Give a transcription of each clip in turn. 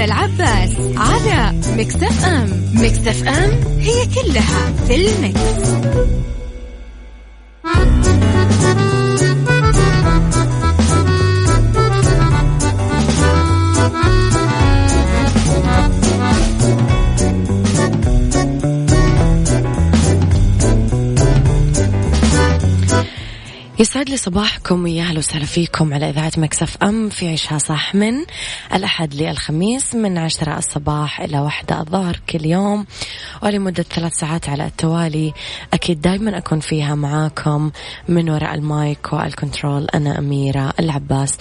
مع أميرة العباس على Mix FM Mix FM هي كلها في ال mix. لي صباحكم ويا أهلا وسهلا فيكم على إذاعة Mix FM في عيشها صح من الأحد للخميس من عشرة الصباح إلى واحدة الظهر كل يوم ولمدة ثلاث ساعات على التوالي. أكيد دائما أكون فيها معاكم من وراء ال mic وال control. أنا أميرة العباس.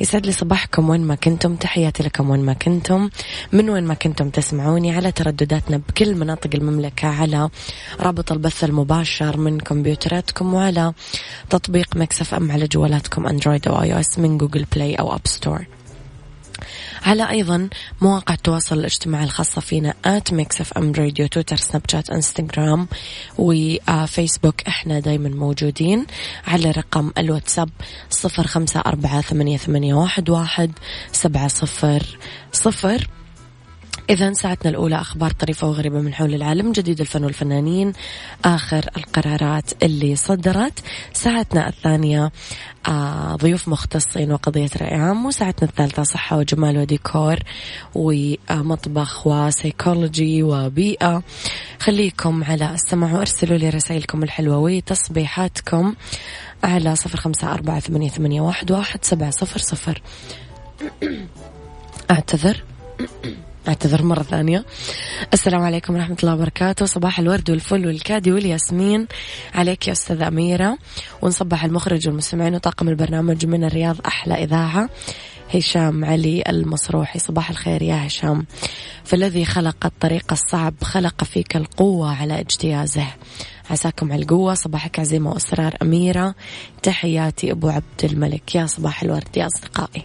يسعد لي صباحكم وين ما كنتم. تحياتي لكم وين ما كنتم. من وين ما كنتم تسمعوني على تردداتنا بكل مناطق المملكة على رابط البث المباشر من كمبيوتراتكم وعلى تطبيق تطبيق Mix FM على جوالاتكم Android أو iOS من Google Play أو App Store على أيضا مواقع التواصل الاجتماعي الخاصة فينا at Mix FM Radio تويتر سناب شات انستغرام وفيسبوك إحنا دايما موجودين على رقم الواتساب صفر خمسة أربعة ثمانية, ثمانية واحد, واحد سبعة صفر صفر. إذا ساعتنا الأولى أخبار طريفة وغريبة من حول العالم جديد الفن والفنانين آخر القرارات اللي صدرت. ساعتنا الثانية آه ضيوف مختصين وقضية رأي عام وساعتنا الثالثة صحة وجمال وديكور ومطبخ وسيكولوجي وبيئة. خليكم على السمع وأرسلوا لي رسائلكم الحلوة وتصبيحاتكم على صفر خمسة أربعة ثمانية, ثمانية واحد, واحد سبعة صفر صفر. أعتذر. أعتذر مرة ثانية. السلام عليكم ورحمة الله وبركاته. صباح الورد والفل والكادي والياسمين. عليك يا أستاذة أميرة. ونصبح المخرج والمستمعين وطاقم البرنامج من الرياض أحلى إذاعة هشام علي المصروحي. صباح الخير يا هشام. فالذي خلق الطريق الصعب خلق فيك القوة على اجتيازه. عساكم على القوة. صباحك عزيمة وأسرار أميرة. تحياتي أبو عبد الملك. يا صباح الورد يا أصدقائي.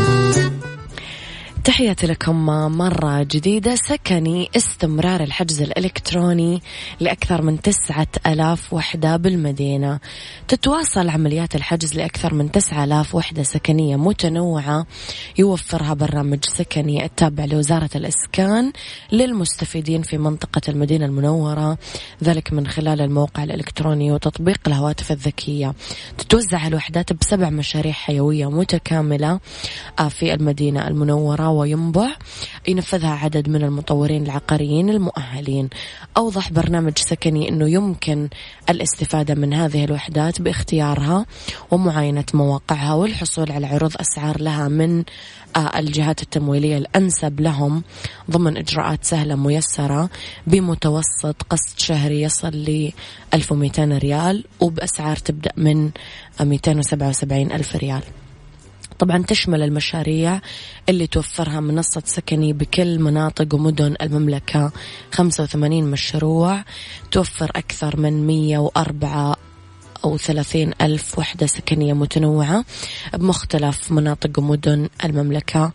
تحياتي لكم مرة جديدة. سكني استمرار الحجز الإلكتروني لأكثر من تسعة ألاف وحدة بالمدينة. تتواصل عمليات الحجز لأكثر من تسعة ألاف وحدة سكنية متنوعة. يوفرها برنامج سكني التابع لوزارة الإسكان للمستفيدين في منطقة المدينة المنورة. ذلك من خلال الموقع الإلكتروني وتطبيق الهواتف الذكية. تتوزع الوحدات بسبع مشاريع حيوية متكاملة في المدينة المنورة وينبع. ينفذها عدد من المطورين العقاريين المؤهلين. أوضح برنامج سكني أنه يمكن الاستفادة من هذه الوحدات باختيارها ومعاينة مواقعها والحصول على عروض أسعار لها من آه، الجهات التمويلية الأنسب لهم ضمن إجراءات سهلة ميسرة بمتوسط قسط شهري يصل ل 1200 ريال وبأسعار تبدأ من 277 ألف ريال. طبعا تشمل المشاريع اللي توفرها منصة سكني بكل مناطق ومدن المملكة. 85 مشروع توفر أكثر من 104 أو ثلاثين ألف وحدة سكنية متنوعة بمختلف مناطق ومدن المملكة.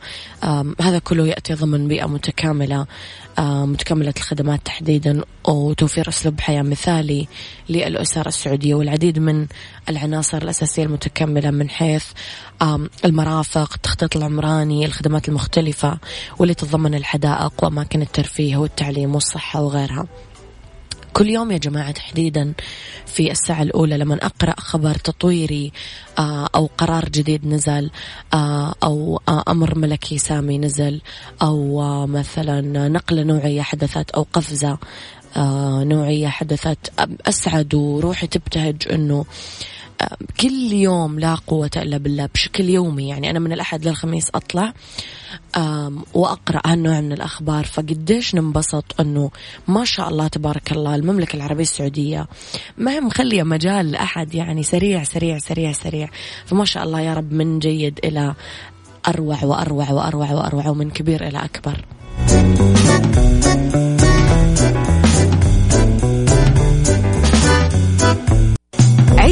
هذا كله يأتي ضمن بيئة متكاملة. متكاملة الخدمات تحديدا وتوفير أسلوب حياة مثالي للأسر السعودية والعديد من العناصر الأساسية المتكاملة من حيث المرافق التخطيط العمراني الخدمات المختلفة واللي تتضمن الحدائق وأماكن الترفيه والتعليم والصحة وغيرها. كل يوم يا جماعة تحديدا في الساعة الأولى لما أقرأ خبر تطويري آه، أو قرار جديد نزل آه، أو آه، أمر ملكي سامي نزل أو مثلا نقلة نوعية حدثت أو قفزة نوعية حدثت أسعد وروحي تبتهج أنه كل يوم لا قوة إلا بالله بشكل يومي يعني أنا من الأحد للخميس أطلع وأقرأ هالنوع من الأخبار. فقديش ننبسط أنه ما شاء الله تبارك الله المملكة العربية السعودية ما هي مخلية مجال لأحد يعني سريع سريع سريع سريع. فما شاء الله يا رب من جيد إلى أروع وأروع وأروع وأروع ومن كبير إلى أكبر.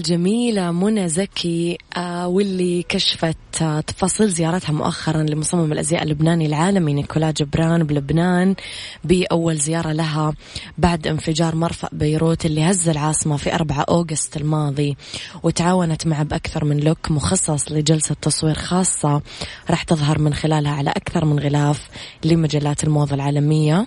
الجميلة منى زكي آه، واللي كشفت آه، تفاصيل زيارتها مؤخرا لمصمم الأزياء اللبناني العالمي نيكولا جبران بلبنان بأول زيارة لها بعد انفجار مرفأ بيروت اللي هز العاصمة في 4 أوغست الماضي. وتعاونت معه بأكثر من لوك مخصص لجلسة تصوير خاصة راح تظهر من خلالها على أكثر من غلاف لمجلات الموضة العالمية.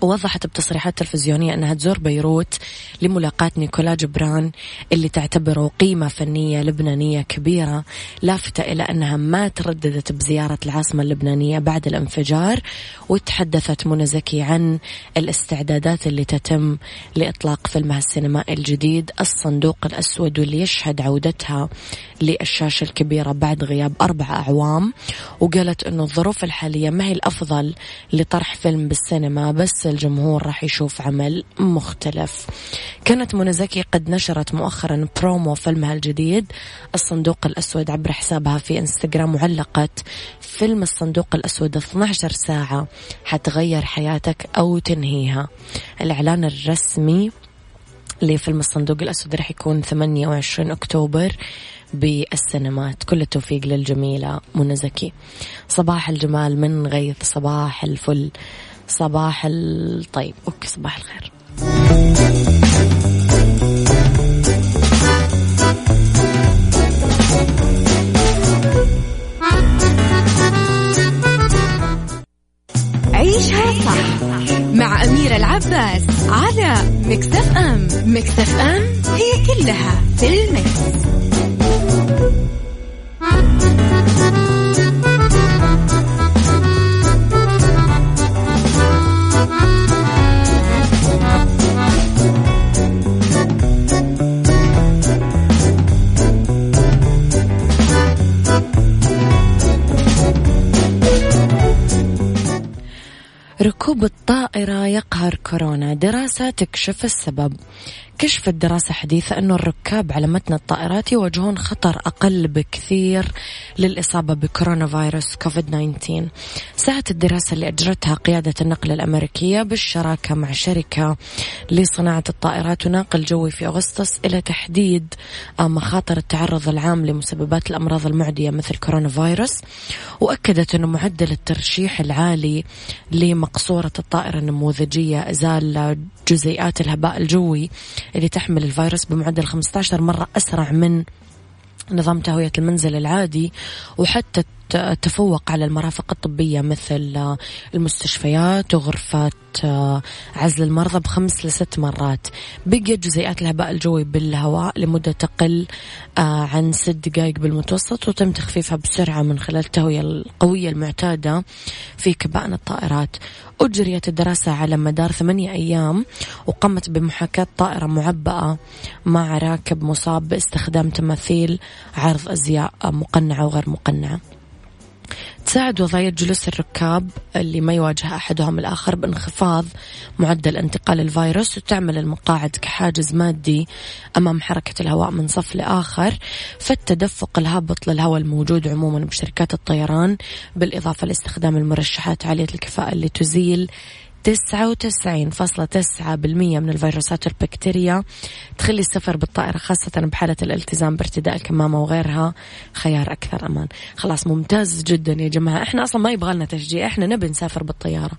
ووضحت بتصريحات تلفزيونية أنها تزور بيروت لملاقاة نيكولا جبران اللي تعتبره قيمة فنية لبنانية كبيرة لافتة إلى أنها ما ترددت بزيارة العاصمة اللبنانية بعد الانفجار وتحدثت منى زكي عن الاستعدادات اللي تتم لإطلاق فيلمها السينمائي الجديد الصندوق الأسود واللي يشهد عودتها للشاشة الكبيرة بعد غياب أربع أعوام وقالت أنه الظروف الحالية ما هي الأفضل لطرح فيلم بالسينما بس الجمهور راح يشوف عمل مختلف. كانت منى زكي قد نشرت مؤخرا برومو فيلمها الجديد الصندوق الأسود عبر حسابها في إنستغرام وعلقت فيلم الصندوق الأسود 12 ساعة حتغير حياتك أو تنهيها. الإعلان الرسمي لفيلم الصندوق الأسود راح يكون 28 أكتوبر بالسينمات. كل التوفيق للجميلة منى زكي. صباح الجمال من غيث صباح الفل. صباح الطيب. okay صباح الخير. عيشها صح مع أميرة العباس على Mix FM. Mix FM هي كلها في ال mix. ركوب الطائرة يقهر كورونا. دراسة تكشف السبب. كشفت دراسة حديثة أن الركاب على متن الطائرات يواجهون خطر أقل بكثير للإصابة بكورونا فيروس كوفيد 19 ساعت الدراسة اللي أجرتها قيادة النقل الأمريكية بالشراكة مع شركة لصناعة الطائرات وناقل جوي في أغسطس إلى تحديد مخاطر التعرض العام لمسببات الأمراض المعدية مثل كورونا فيروس. وأكدت أنه معدل الترشيح العالي لمقصورة الطائرة النموذجية إزال جزيئات الهباء الجوي اللي تحمل الفيروس بمعدل 15 مرة أسرع من نظام تهوية المنزل العادي وحتى تفوق على المرافق الطبية مثل المستشفيات وغرفات عزل المرضى بخمس لست مرات. بقيت جزيئات الهباء الجوي بالهواء لمدة تقل عن ست دقائق بالمتوسط وتم تخفيفها بسرعة من خلال التهوية القوية المعتادة في كبائن الطائرات. أجريت الدراسة على مدار ثمانية أيام وقامت بمحاكاة طائرة معبأة مع راكب مصاب باستخدام تماثيل عرض أزياء مقنعة وغير مقنعة. تساعد وضعية جلوس الركاب اللي ما يواجه أحدهم الآخر بانخفاض معدل انتقال الفيروس وتعمل المقاعد كحاجز مادي أمام حركة الهواء من صف لآخر. فالتدفق الهابط للهواء الموجود عموما بشركات الطيران بالإضافة لاستخدام المرشحات عالية الكفاءة اللي تزيل تسعة وتسعين فاصلة تسعة بالمية من الفيروسات والبكتيريا تخلي السفر بالطائرة خاصة بحالة الالتزام بارتداء الكمامة وغيرها خيار أكثر أمان. خلاص ممتاز جدا يا جماعة. إحنا أصلا ما يبغى لنا تشجيع إحنا نبي نسافر بالطيارة.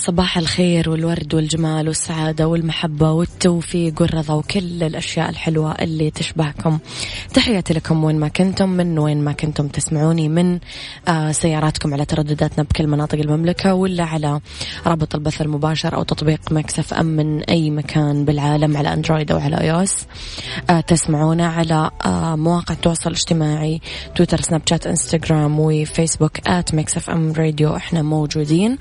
صباح الخير والورد والجمال والسعادة والمحبة والتوفيق والرضا وكل الأشياء الحلوة اللي تشبهكم. تحياتي لكم وين ما كنتم من وين ما كنتم تسمعوني من آه سياراتكم على تردداتنا بكل مناطق المملكة ولا على رابط البث المباشر أو تطبيق Mix FM من أي مكان بالعالم على Android أو على iOS آه تسمعونا على آه مواقع التواصل الاجتماعي تويتر سناب شات إنستغرام وفيسبوك at Mix FM Radio. إحنا موجودين.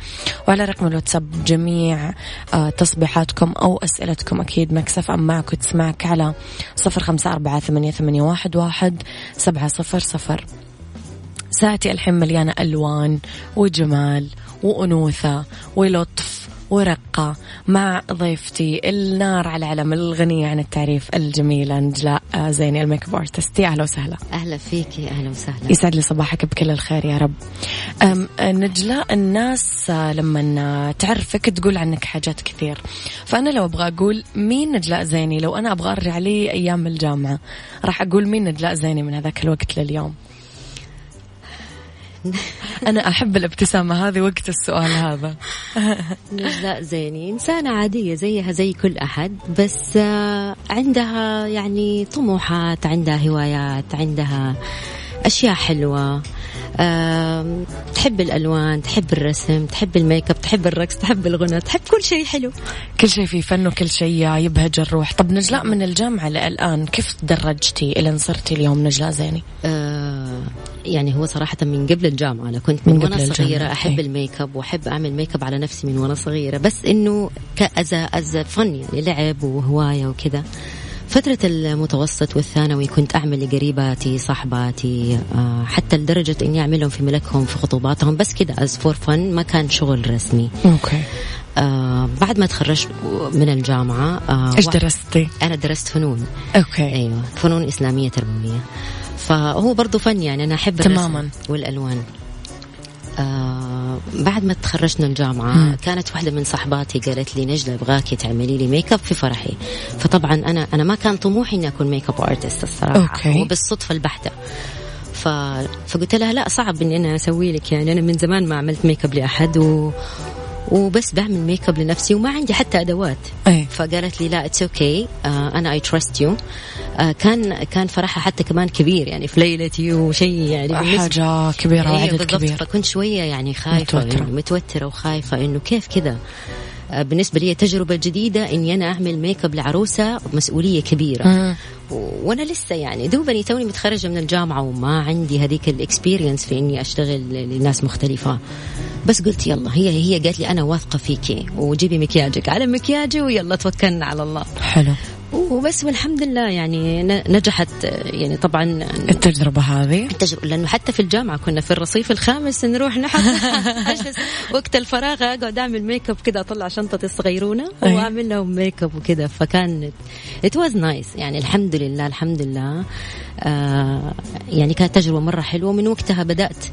وعلى رقم الواتساب جميع آه تصبيحاتكم أو أسئلتكم. أكيد Mix FM معك وتسمعك على صفر خمسة أربعة ثمانية, ثمانية واحد, واحد سبعة صفر صفر. ساعتي الحين مليانة ألوان وجمال وأنوثة ولطف. ورقة مع ضيفتي النار على علم الغنية عن التعريف الجميلة نجلاء زيني ال makeup artist. يا أهلا وسهلا. أهلا فيك يا أهلا وسهلا. يسعد لي صباحك بكل الخير يا رب. أم نجلاء الناس لما تعرفك تقول عنك حاجات كثير. فأنا لو أبغى أقول مين نجلاء زيني لو أنا أبغى أرجع لي أيام الجامعة راح أقول مين نجلاء زيني من هذاك الوقت لليوم. أنا أحب الابتسامة. هذه وقت السؤال هذا. نجلاء زيني إنسانة عادية زيها زي كل أحد بس آه، عندها يعني طموحات عندها هوايات عندها أشياء حلوة. تحب الألوان تحب الرسم تحب الميك أب تحب الرقص تحب الغنى تحب كل شيء حلو. كل شيء فيه فن وكل شيء يبهج الروح. طب نجلاء من الجامعة للآن كيف تدرجتي إلى صرتي اليوم نجلاء زيني؟ آه، يعني هو صراحة من قبل الجامعة. أنا كنت من من, صغيرة أحب إيه. الميك أب وأحب أعمل ميك أب على نفسي من وأنا صغيرة. بس إنه ك as a as a فن يعني لعب وهواية وكذا. فترة المتوسط والثانوي كنت أعمل لقريباتي صاحباتي آه، حتى لدرجة إني أعملهم في ملكهم في خطوباتهم. بس كده از for fun ما كان شغل رسمي. okay. آه بعد ما تخرجت من الجامعة آه إيش واحد- درستي؟ أنا درست فنون. okay. أيوه فنون إسلامية تربوية. فهو برضو فن يعني أنا أحب الرسم تماماً. والألوان. آه بعد ما تخرجنا الجامعة مم. كانت واحدة من صاحباتي قالت لي نجلة أبغاكي تعملي لي ميك اب في فرحي فطبعا أنا أنا ما كان طموحي إني أكون makeup artist الصراحة okay. هو بالصدفة البحتة ف... فقلت لها لا صعب إني أنا أسوي لك يعني أنا من زمان ما عملت ميك اب لأحد و... وبس بعمل ميك اب لنفسي وما عندي حتى أدوات. أي فقالت لي لا it's okay أنا I trust you كان كان فرحها حتى كمان كبير يعني في ليلتي وشيء يعني كبيرة أيوة وعدد بالضبط، كبير. فكنت شوية يعني خايفة متوترة. متوترة, متوترة وخايفة إنه كيف كذا آه، بالنسبة لي تجربة جديدة إني أنا أعمل ميك اب لعروسة مسؤولية كبيرة. مم. و- وأنا لسه يعني دوبني توني متخرجة من الجامعة وما عندي هذيك ال experience في إني أشتغل لناس مختلفة. بس قلت يلا هي هي قالت لي أنا واثقة فيكي وجيبي مكياجك. جبت مكياجي ويلا توكلنا على الله. حلو. وبس والحمد لله يعني نجحت يعني طبعا التجربة هذه؟ التجربة لأنه حتى في الجامعة كنا في الرصيف الخامس نروح نحط أجلس وقت الفراغ أقعد أعمل ميك اب كذا أطلع شنطتي الصغيرونة. وأعمل لهم ميك اب وكذا فكان it was nice. يعني الحمد لله الحمد لله. آه يعني كانت تجربة مرة حلوة. من وقتها بدأت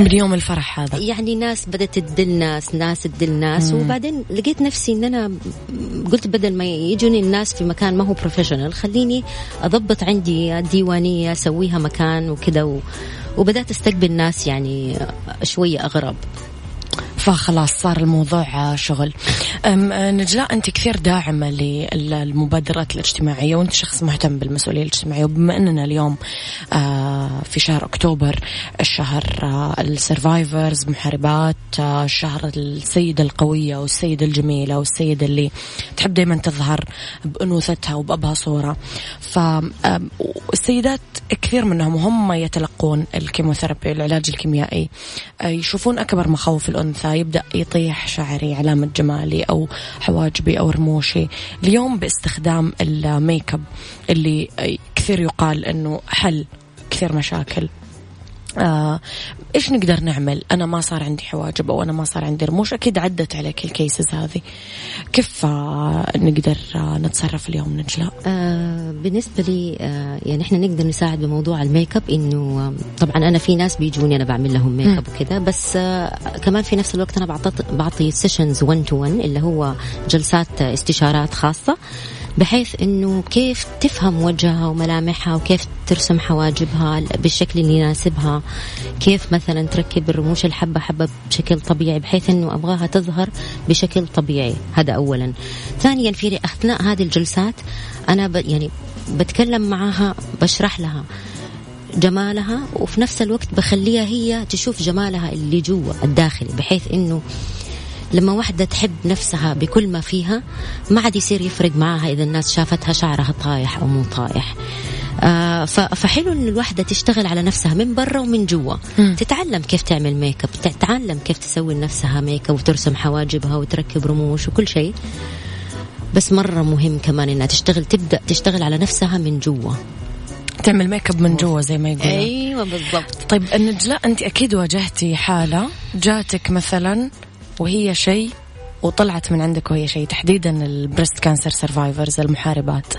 من يوم الفرح هذا. يعني ناس بدأت تدل ناس ناس تدل ناس. مم. وبعدين لقيت نفسي إن أنا قلت بدل ما يجوني الناس في مكان ما هو professional خليني أضبط عندي ديوانيه أسويها مكان وكذا و... وبدأت أستقبل ناس يعني شوية أغرب. فخلاص صار الموضوع شغل. نجلاء أنت كثير داعمة للمبادرات الاجتماعية وأنت شخص مهتم بالمسؤولية الاجتماعية. وبما أننا اليوم آه، في شهر أكتوبر الشهر السرفايفرز محاربات آه، شهر السيدة القوية والسيدة الجميلة والسيدة اللي تحب دايما تظهر بأنوثتها وبأبها صورة. فالسيدات كثير منهم وهم يتلقون ال chemotherapy العلاج الكيميائي آه، يشوفون أكبر مخاوف الأنثى. يبدأ يطيح شعري علامة جمالي أو حواجبي أو رموشي. اليوم باستخدام الميك أب اللي كثير يقال أنه حل كثير مشاكل. آه إيش نقدر نعمل؟ أنا ما صار عندي حواجب أو أنا ما صار عندي رموش. أكيد عدت عليك ال cases هذه. كيف آه نقدر آه نتصرف اليوم نجلاء؟ آه بالنسبة لي آه يعني إحنا نقدر نساعد بموضوع الميك اب إنه آه طبعا أنا في ناس بيجوني أنا بعمل لهم ميك اب وكذا بس آه كمان في نفس الوقت أنا بعطي بعطي sessions 1 to 1 اللي هو جلسات استشارات خاصة. بحيث إنه كيف تفهم وجهها وملامحها وكيف ترسم حواجبها بالشكل اللي يناسبها. كيف مثلا تركب الرموش الحبة حبة بشكل طبيعي بحيث إنه أبغاها تظهر بشكل طبيعي. هذا اولا. ثانيا في أثناء هذه الجلسات أنا ب يعني بتكلم معاها بشرح لها جمالها وفي نفس الوقت بخليها هي تشوف جمالها اللي جوا الداخلي بحيث إنه لما واحدة تحب نفسها بكل ما فيها ما عاد يصير يفرق معها إذا الناس شافتها شعرها طايح أو مو طايح. آه فحلو إن الواحدة تشتغل على نفسها من برا ومن جوا. تتعلم كيف تعمل ميك اب تتعلم كيف تسوي لنفسها ميك اب وترسم حواجبها وتركب رموش وكل شيء. بس مرة مهم كمان إنها تشتغل تبدأ تشتغل على نفسها من جوا. تعمل ميك اب من جوا زي ما يقولون. أيوه بالضبط. طيب نجلاء أنت أكيد واجهتي حالة. جاتك مثلا وهي شيء وطلعت من عندك وهي شيء تحديدا ال breast cancer survivors المحاربات.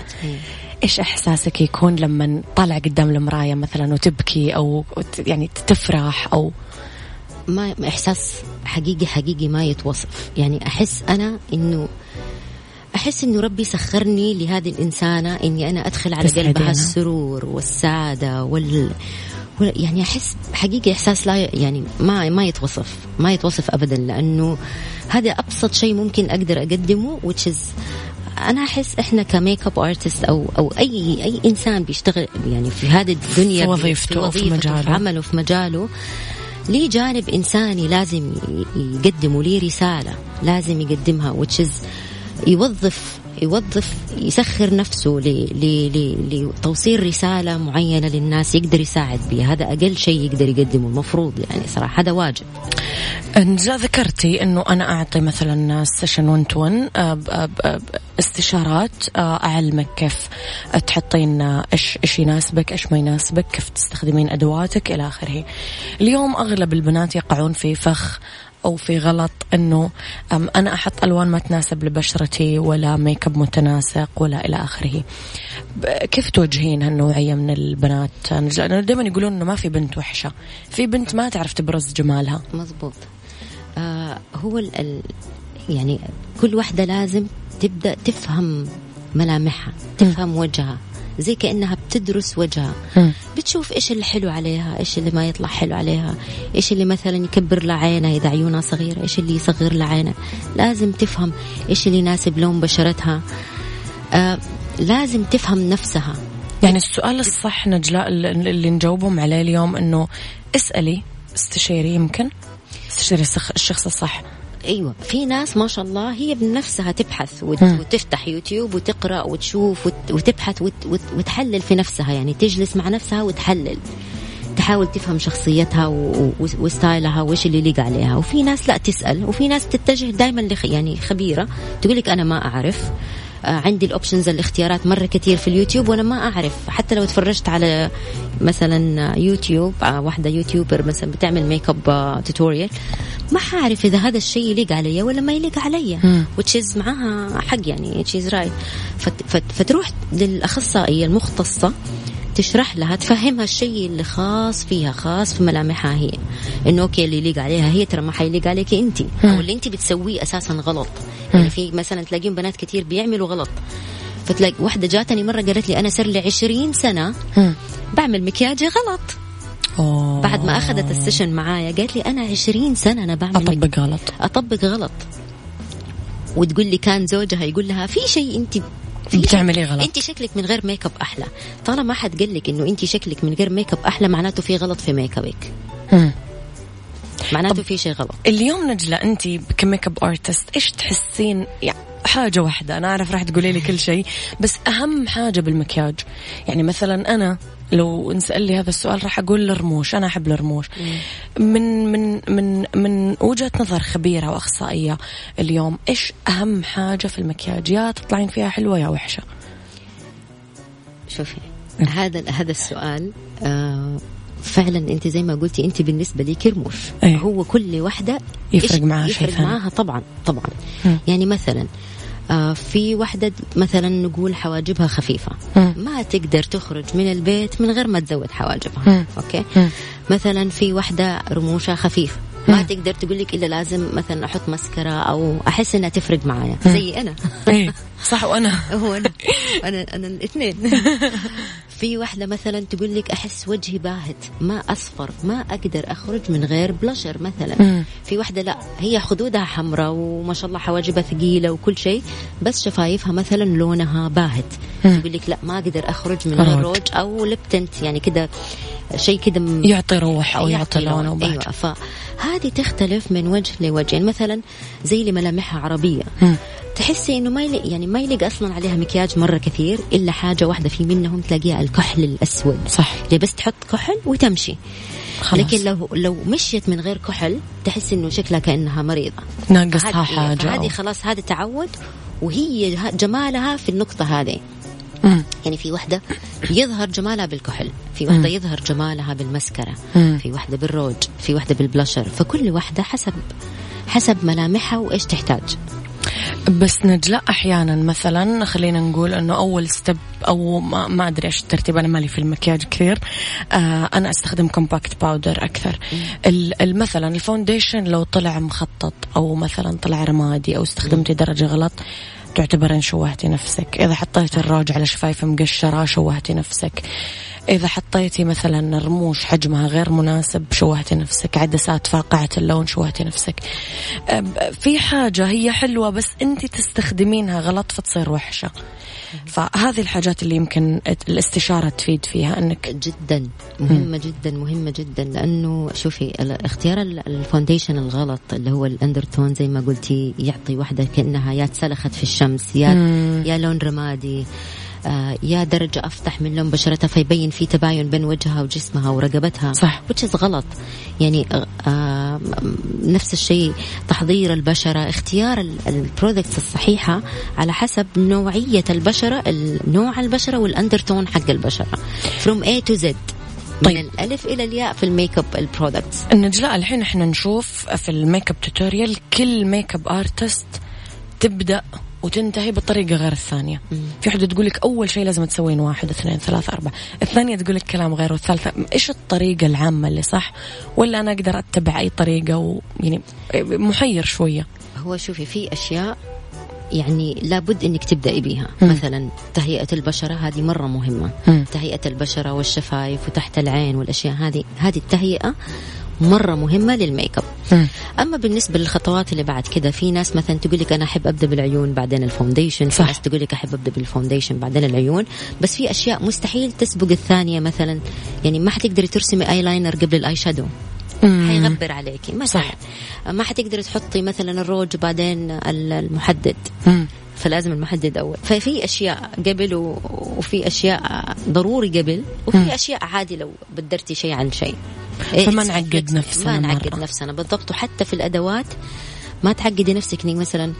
إيش إحساسك يكون لما طالع قدام المرايه مثلا وتبكي أو يعني تفرح أو؟ ما إحساس حقيقي حقيقي ما يتوصف. يعني أحس أنا إنه أحس إنه ربي سخرني لهذه الإنسانة إني أنا أدخل على قلبها السرور والسعاده وال يعني أحس حقيقي إحساس لا يعني ما ما يتوصف ما يتوصف ابدا لأنه هذا أبسط شيء ممكن أقدر أقدمه which is أنا أحس إحنا ك makeup artist أو أو أي أي إنسان بيشتغل يعني في هذه الدنيا في وظيفته, في, وظيفته في مجاله. في عمله في مجاله ليه جانب إنساني لازم يقدمه ليه رسالة لازم يقدمها which is يوظف يوظف يسخر نفسه لتوصيل رسالة معينة للناس يقدر يساعد بها هذا أقل شيء يقدر يقدمه المفروض يعني صراحة هذا واجب. جاء ذكرتي أنه أنا أعطي مثلا session 1 to 1 استشارات أعلمك كيف تحطين إيش إيش يناسبك إيش ما يناسبك كيف تستخدمين أدواتك إلى آخره. اليوم أغلب البنات يقعون في فخ أو في غلط أنه أنا أحط ألوان ما تناسب لبشرتي ولا ميك اب متناسق ولا إلى آخره. كيف توجهين هالنوعية من البنات؟ لأنه دائما يقولون إنه ما في بنت وحشة. في بنت ما تعرف تبرز جمالها. مزبوط آه هو ال يعني كل واحدة لازم تبدأ تفهم ملامحها تفهم وجهها. زي كأنها بتدرس وجهها. بتشوف إيش اللي حلو عليها إيش اللي ما يطلع حلو عليها إيش اللي مثلا يكبر لها عينها إذا عيونها صغيرة إيش اللي يصغر لها عينها لازم تفهم إيش اللي يناسب لون بشرتها. آه لازم تفهم نفسها. يعني السؤال الصح نجلاء اللي نجاوبهم عليه اليوم إنه اسألي استشيري يمكن؟ استشيري الشخص الصح. أيوه. في ناس ما شاء الله هي بنفسها تبحث وتفتح يوتيوب وتقرأ وتشوف وتبحث وتحلل في نفسها يعني تجلس مع نفسها وتحلل. تحاول تفهم شخصيتها و style ها وإيش اللي يليق عليها. وفي ناس لا تسأل وفي ناس تتجه دائما يعني خبيرة تقول لك أنا ما أعرف. عندي ال options الاختيارات مرة كثير في اليوتيوب وأنا ما أعرف. حتى لو تفرجت على مثلا يوتيوب واحدة يوتيوبر مثلا بتعمل makeup tutorial ما حعرف إذا هذا الشيء يليق علي ولا ما يليق علي. و she's معاها حق يعني she's right فتروح للأخصائية المختصة تشرح لها تفهمها الشيء اللي خاص فيها خاص في ملامحها هي. إنه okay اللي يليق عليها هي ترى ما حيليق عليك أنت. أو اللي أنت بتسويه أساسا غلط. يعني في مثلا تلاقين بنات كثير بيعملوا غلط. فتلاقي واحدة جاتني مرة قالت لي أنا صار لي 20 سنة بعمل مكياجي غلط. أوه. بعد ما أخذت ال session معايا قالت لي أنا 20 سنة أنا بعمل أطبق غلط. أطبق غلط. وتقول لي كان زوجها يقول لها في شيء أنت في بتعملي غلط. انت شكلك من غير ميك اب أحلى. طالما ما حد قال لك انه انت شكلك من غير ميك اب أحلى معناته في غلط في ميك ابك. معناته في شيء غلط. اليوم نجلة انت ك makeup artist إيش تحسين؟ يعني حاجة واحدة أنا أعرف راح تقولي لي كل شيء بس أهم حاجة بالمكياج. يعني مثلا أنا لو نسأل لي هذا السؤال راح أقول الرموش أنا أحب الرموش من من من من وجهة نظر خبيرة وأخصائية اليوم إيش أهم حاجة في المكياج يا تطلعين فيها حلوة يا وحشة شوفي هذا هذا السؤال آه فعلا أنت زي ما قلتي أنت بالنسبة لي كرموش أيه. هو كل واحدة يفرق شيء يفرق. معاها طبعا طبعا مم. يعني مثلا في واحدة مثلا نقول حواجبها خفيفة. ما تقدر تخرج من البيت من غير ما تزود حواجبها. okay. مثلا في واحدة رموشها خفيف ما تقدر تقول لك إلا لازم مثلا أحط مسكرة أو أحس إنها تفرق معايا. زي أنا. إيه صح وأنا. هو أنا. أنا أنا الاثنين. في واحدة مثلا تقول لك أحس وجهي باهت ما أصفر ما أقدر أخرج من غير بلاشر مثلا. في واحدة لا هي خدودها حمراء وما شاء الله حواجبها ثقيلة وكل شيء بس شفايفها مثلا لونها باهت. تقول لك لا ما أقدر أخرج من غير روج. أو لبتنت يعني كده شيء كده م- يعطي روح أو يعطي لون أو بهجة أيوه فهذه تختلف من وجه لوجه يعني مثلا زي اللي ملامحها عربية. مم. تحسي إنه ما يليق يعني ما يليق أصلا عليها مكياج مرة كثير إلا حاجة واحدة في منهم تلاقيها الكحل الأسود. صح. اللي بس تحط كحل وتمشي. خلاص. لكن لو لو مشيت من غير كحل تحس إنه شكلها كأنها مريضة. ناقصها فهذه أو- خلاص هذا تعود وهي جمالها في النقطة هذه. مم. يعني في وحدة يظهر جمالها بالكحل في وحدة يظهر جمالها بالمسكرة مم. في وحدة بالروج في وحدة بالبلاشر فكل وحدة حسب حسب ملامحها وإيش تحتاج. بس نجلاء أحيانا مثلا خلينا نقول إنه أول step أو ما, ما أدري إيش الترتيب أنا مالي في المكياج كثير آه أنا أستخدم compact powder أكثر. مثلا ال foundation لو طلع مخطط أو مثلا طلع رمادي أو استخدمتي درجة غلط تعتبر شوهتي نفسك. إذا حطيتي الروج على شفايف مقشرة شوهتي نفسك. إذا حطيتي مثلا رموش حجمها غير مناسب شوهتي نفسك عدسات فاقعة اللون شوهتي نفسك. في حاجة هي حلوة بس أنت تستخدمينها غلط فتصير وحشة. فهذه الحاجات اللي يمكن الاستشارة تفيد فيها أنك جدا مهمة جدا مهمة جدا. لأنه شوفي اختيار ال- ال foundation الغلط اللي هو ال undertone زي ما قلتي يعطي وحدة كأنها يا تسلخت في الشمس يا يا لون رمادي يا درجة أفتح من لون بشرتها فيبين في تباين بين وجهها وجسمها ورقبتها. صح. is غلط. يعني آه آه نفس الشيء تحضير البشرة اختيار ال products الصحيحة على حسب نوعية البشرة ال- نوع البشرة وال undertone حق البشرة. From A to Z. من طيب. الألف إلى الياء في ال makeup ال products. النجلاء الحين إحنا نشوف في ال makeup tutorial كل makeup artist تبدأ وتنتهي بطريقة غير الثانية. في واحدة تقول لك أول شيء لازم تسوين واحد اثنين ثلاثة أربعة. الثانية تقول لك كلام غير والثالثة إيش الطريقة العامة اللي صح؟ ولا أنا أقدر أتبع أي طريقة ويعني محير شوية. هو شوفي في أشياء يعني لابد إنك تبدأي بيها. مثلا تهيئة البشرة هذه مرة مهمة. مم. تهيئة البشرة والشفايف وتحت العين والأشياء هذه هذه التهيئة مرة مهمة للميك اب. أما بالنسبة للخطوات اللي بعد كذا في ناس مثلا تقول لك أنا أحب أبدأ بالعيون بعدين ال foundation في صح. ناس تقول لك أحب أبدأ بال foundation بعدين العيون بس في أشياء مستحيل تسبق الثانية مثلا يعني ما حتقدري ترسمي اي لاينر قبل ال eyeshadow حيغبر عليكي مثلا صح. ما حتقدري تحطي مثلا الروج بعدين ال- المحدد مم. فلازم المحدد أول. ففي أشياء قبل. وفي أشياء ضروري قبل وفي أشياء عادي لو بدرتي شيء عن شيء. إيه، فما نعقد. نفسنا ما نعقد. نفسنا. بالضبط. وحتى في الأدوات ما تعقدي نفسك إنك مثلا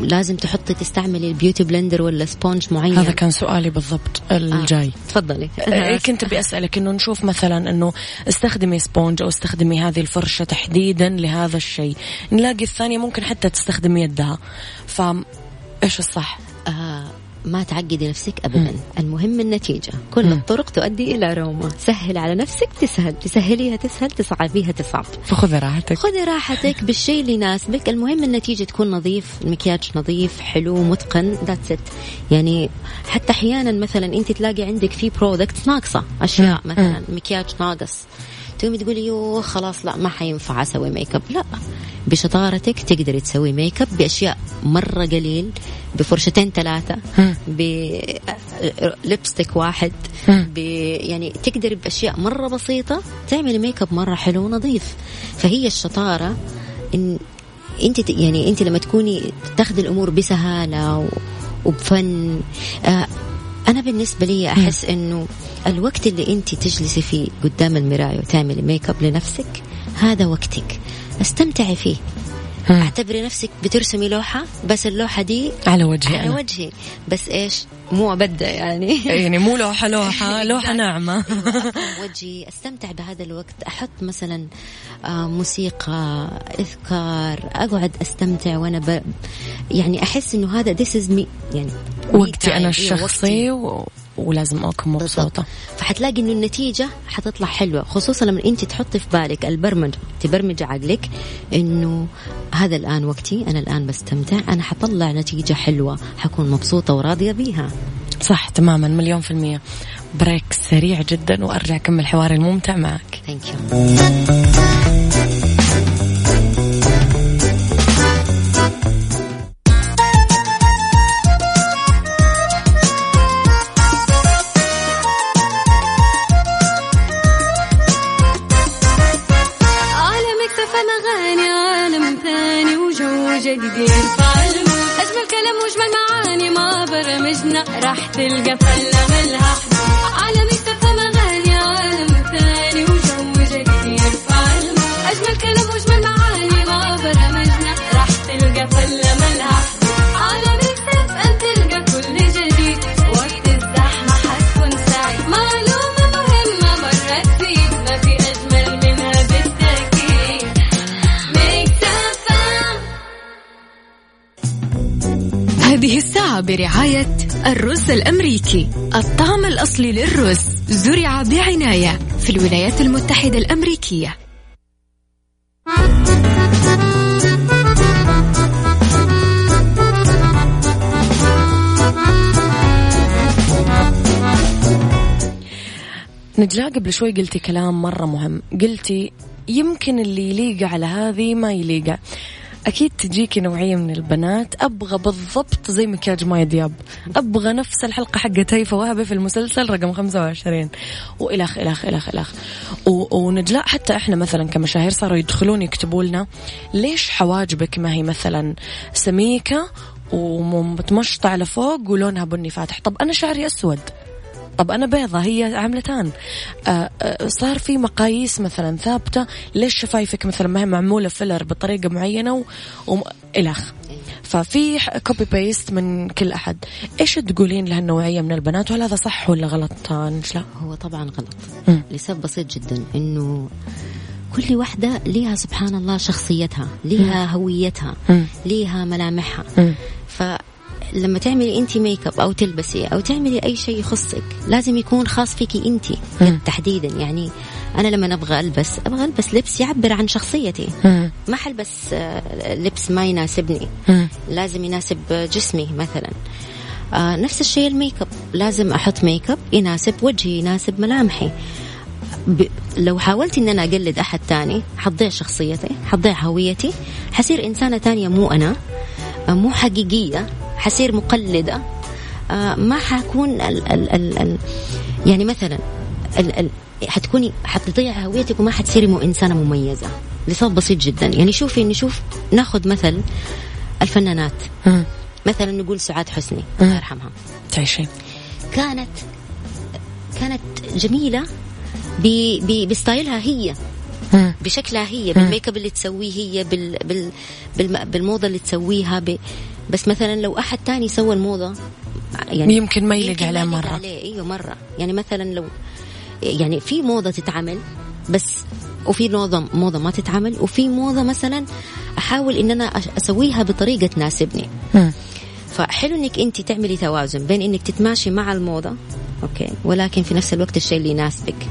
لازم تحطي تستعملي ال beauty blender ولا sponge معين. هذا كان سؤالي بالضبط الجاي. آه. تفضلي. إيه كنت بأسألك إنه نشوف مثلا إنه استخدمي sponge أو استخدمي هذه الفرشة تحديدا لهذا الشيء. نلاقي الثانية ممكن حتى تستخدمي يدها. ف إيش الصح؟ آه ما تعقدي نفسك ابدا. المهم النتيجة. كل الطرق تؤدي إلى روما. سهل على نفسك تسهل. تسهليها تسهل تصعبيها تصعب. فخذي راحتك. خذي راحتك بالشيء اللي يناسبك. المهم النتيجة تكون نظيف المكياج نظيف حلو متقن. That's يعني حتى أحيانا مثلا أنت تلاقي عندك في product ناقصة. أشياء مثلا مكياج ناقص. تقومي تقولي يوه خلاص لا ما حينفع أسوي ميك اب لا. بشطارتك تقدري تسوي ميك اب بأشياء مرة قليل بفرشتين ثلاثة ب lipstick واحد ب يعني تقدري بأشياء مرة بسيطة تعملي ميك اب مرة حلو ونظيف. فهي الشطارة إن أنت يعني أنت لما تكوني تاخذي الأمور بسهالة وبفن آه أنا بالنسبة لي أحس إنه الوقت اللي أنت تجلسي فيه قدام المراية وتعملي ميك اب لنفسك هذا وقتك. استمتعي فيه. اعتبري نفسك بترسمي لوحة بس اللوحة دي على وجهي على أنا. وجهي. بس إيش؟ مو أبدة يعني. يعني مو لوحة لوحة لوحة ناعمة. وجهي استمتع بهذا الوقت. أحط مثلا آه، موسيقى إذكار أقعد أستمتع وأنا ب... يعني أحس إنه هذا this is me. يعني وقتي. أنا إيه، الشخصي و... ولازم أكون مبسوطة. فحتلاقي إنه النتيجة حتطلع حلوة خصوصا لما أنت تحطي في بالك البرمجه تبرمج عقلك إنه هذا الآن وقتي أنا الآن بستمتع أنا حطلع نتيجة حلوة حكون مبسوطة وراضية بيها. صح تماما مليون في المية. break سريع جدا وأرجع أكمل حواري الممتع معك. thank you تلقى فلة ملها حدود عالمك تفهم أغاني عالم ثاني وجو جديد أجمل كلام وأجمل معاني ما برمجنا. راح تلقى فلة ملها حدود عالمك تفهم تلقى كل جديد. وقت الزحمة حتكون سعيد معلومة مهمة مرة تفيد ما في أجمل منها بالتأكيد. ميكس أم هذه الساعة برعاية الرز الأمريكي الطعم الأصلي للرز زرع بعناية في الولايات المتحدة الأمريكية. نجلاء قبل شوي قلتي كلام مرة مهم. قلتي يمكن اللي يليق على هذه ما يليق. أكيد تجيكي نوعية من البنات. أبغى بالضبط زي مكياج ماي دياب. أبغى نفس الحلقة حقت هيفا وهبة في المسلسل رقم 25 وإلخ إلخ إلخ إلخ و- ونجلاء حتى إحنا مثلا كمشاهير صاروا يدخلون يكتبوا لنا ليش حواجبك ما هي مثلا سميكة ومتمشطة على فوق ولونها بني فاتح. طب أنا شعري أسود. طب أنا بيضة هي عملتان آه آه صار في مقاييس مثلا ثابتة ليش شفايفك مثلا ما هي معمولة filler بطريقة معينة و... و... إلخ ففي copy paste من كل أحد. إيش تقولين لهالنوعية من البنات؟ وهل هذا صح ولا غلط نجلاء هو طبعا غلط. مم. لسبب بسيط جدا إنه كل واحدة ليها سبحان الله شخصيتها ليها هويتها مم. ليها ملامحها. مم. فلما تعملي انت ميك اب أو تلبسي أو تعملي أي شيء يخصك لازم يكون خاص فيكي انت. تحديدا يعني أنا لما أبغى ألبس أبغى ألبس لبس يعبر عن شخصيتي. مم. ما حلبس آه، لبس ما يناسبني. مم. لازم يناسب جسمي مثلا. آه نفس الشيء ال make up لازم أحط make up يناسب وجهي يناسب ملامحي. ب... لو حاولت إن أنا أقلد أحد تاني حتضيع شخصيتي حتضيع هويتي حصير إنسانة تانية مو أنا مو حقيقية. حصير مقلدة آه ما حكون ال... ال... ال... ال... يعني مثلا ال... ال... حتكوني حتضيع هويتك وما حتصيري مو إنسانة مميزة لسبب بسيط جدا يعني شوفي نشوف ناخذ مثل الفنانات. مثلا نقول سعاد حسني. الله يرحمها تعيشين كانت كانت. ب... بستايلها هي. بشكلها هي بالميك اب اللي تسويه هي بال... بال... بالم... بالموضة اللي تسويها ب... بس مثلا لو أحد تاني سوى الموضة يعني يمكن ما يمكن عليه مرة. عليه أيوه مرة يعني مثلا لو يعني في موضة تتعمل بس وفي موضة موضة ما تتعمل وفي موضة مثلا أحاول إن أنا أسويها بطريقة تناسبني. فحلو إنك أنت تعملي توازن بين إنك تتماشي مع الموضة أوكي ولكن في نفس الوقت الشيء اللي يناسبك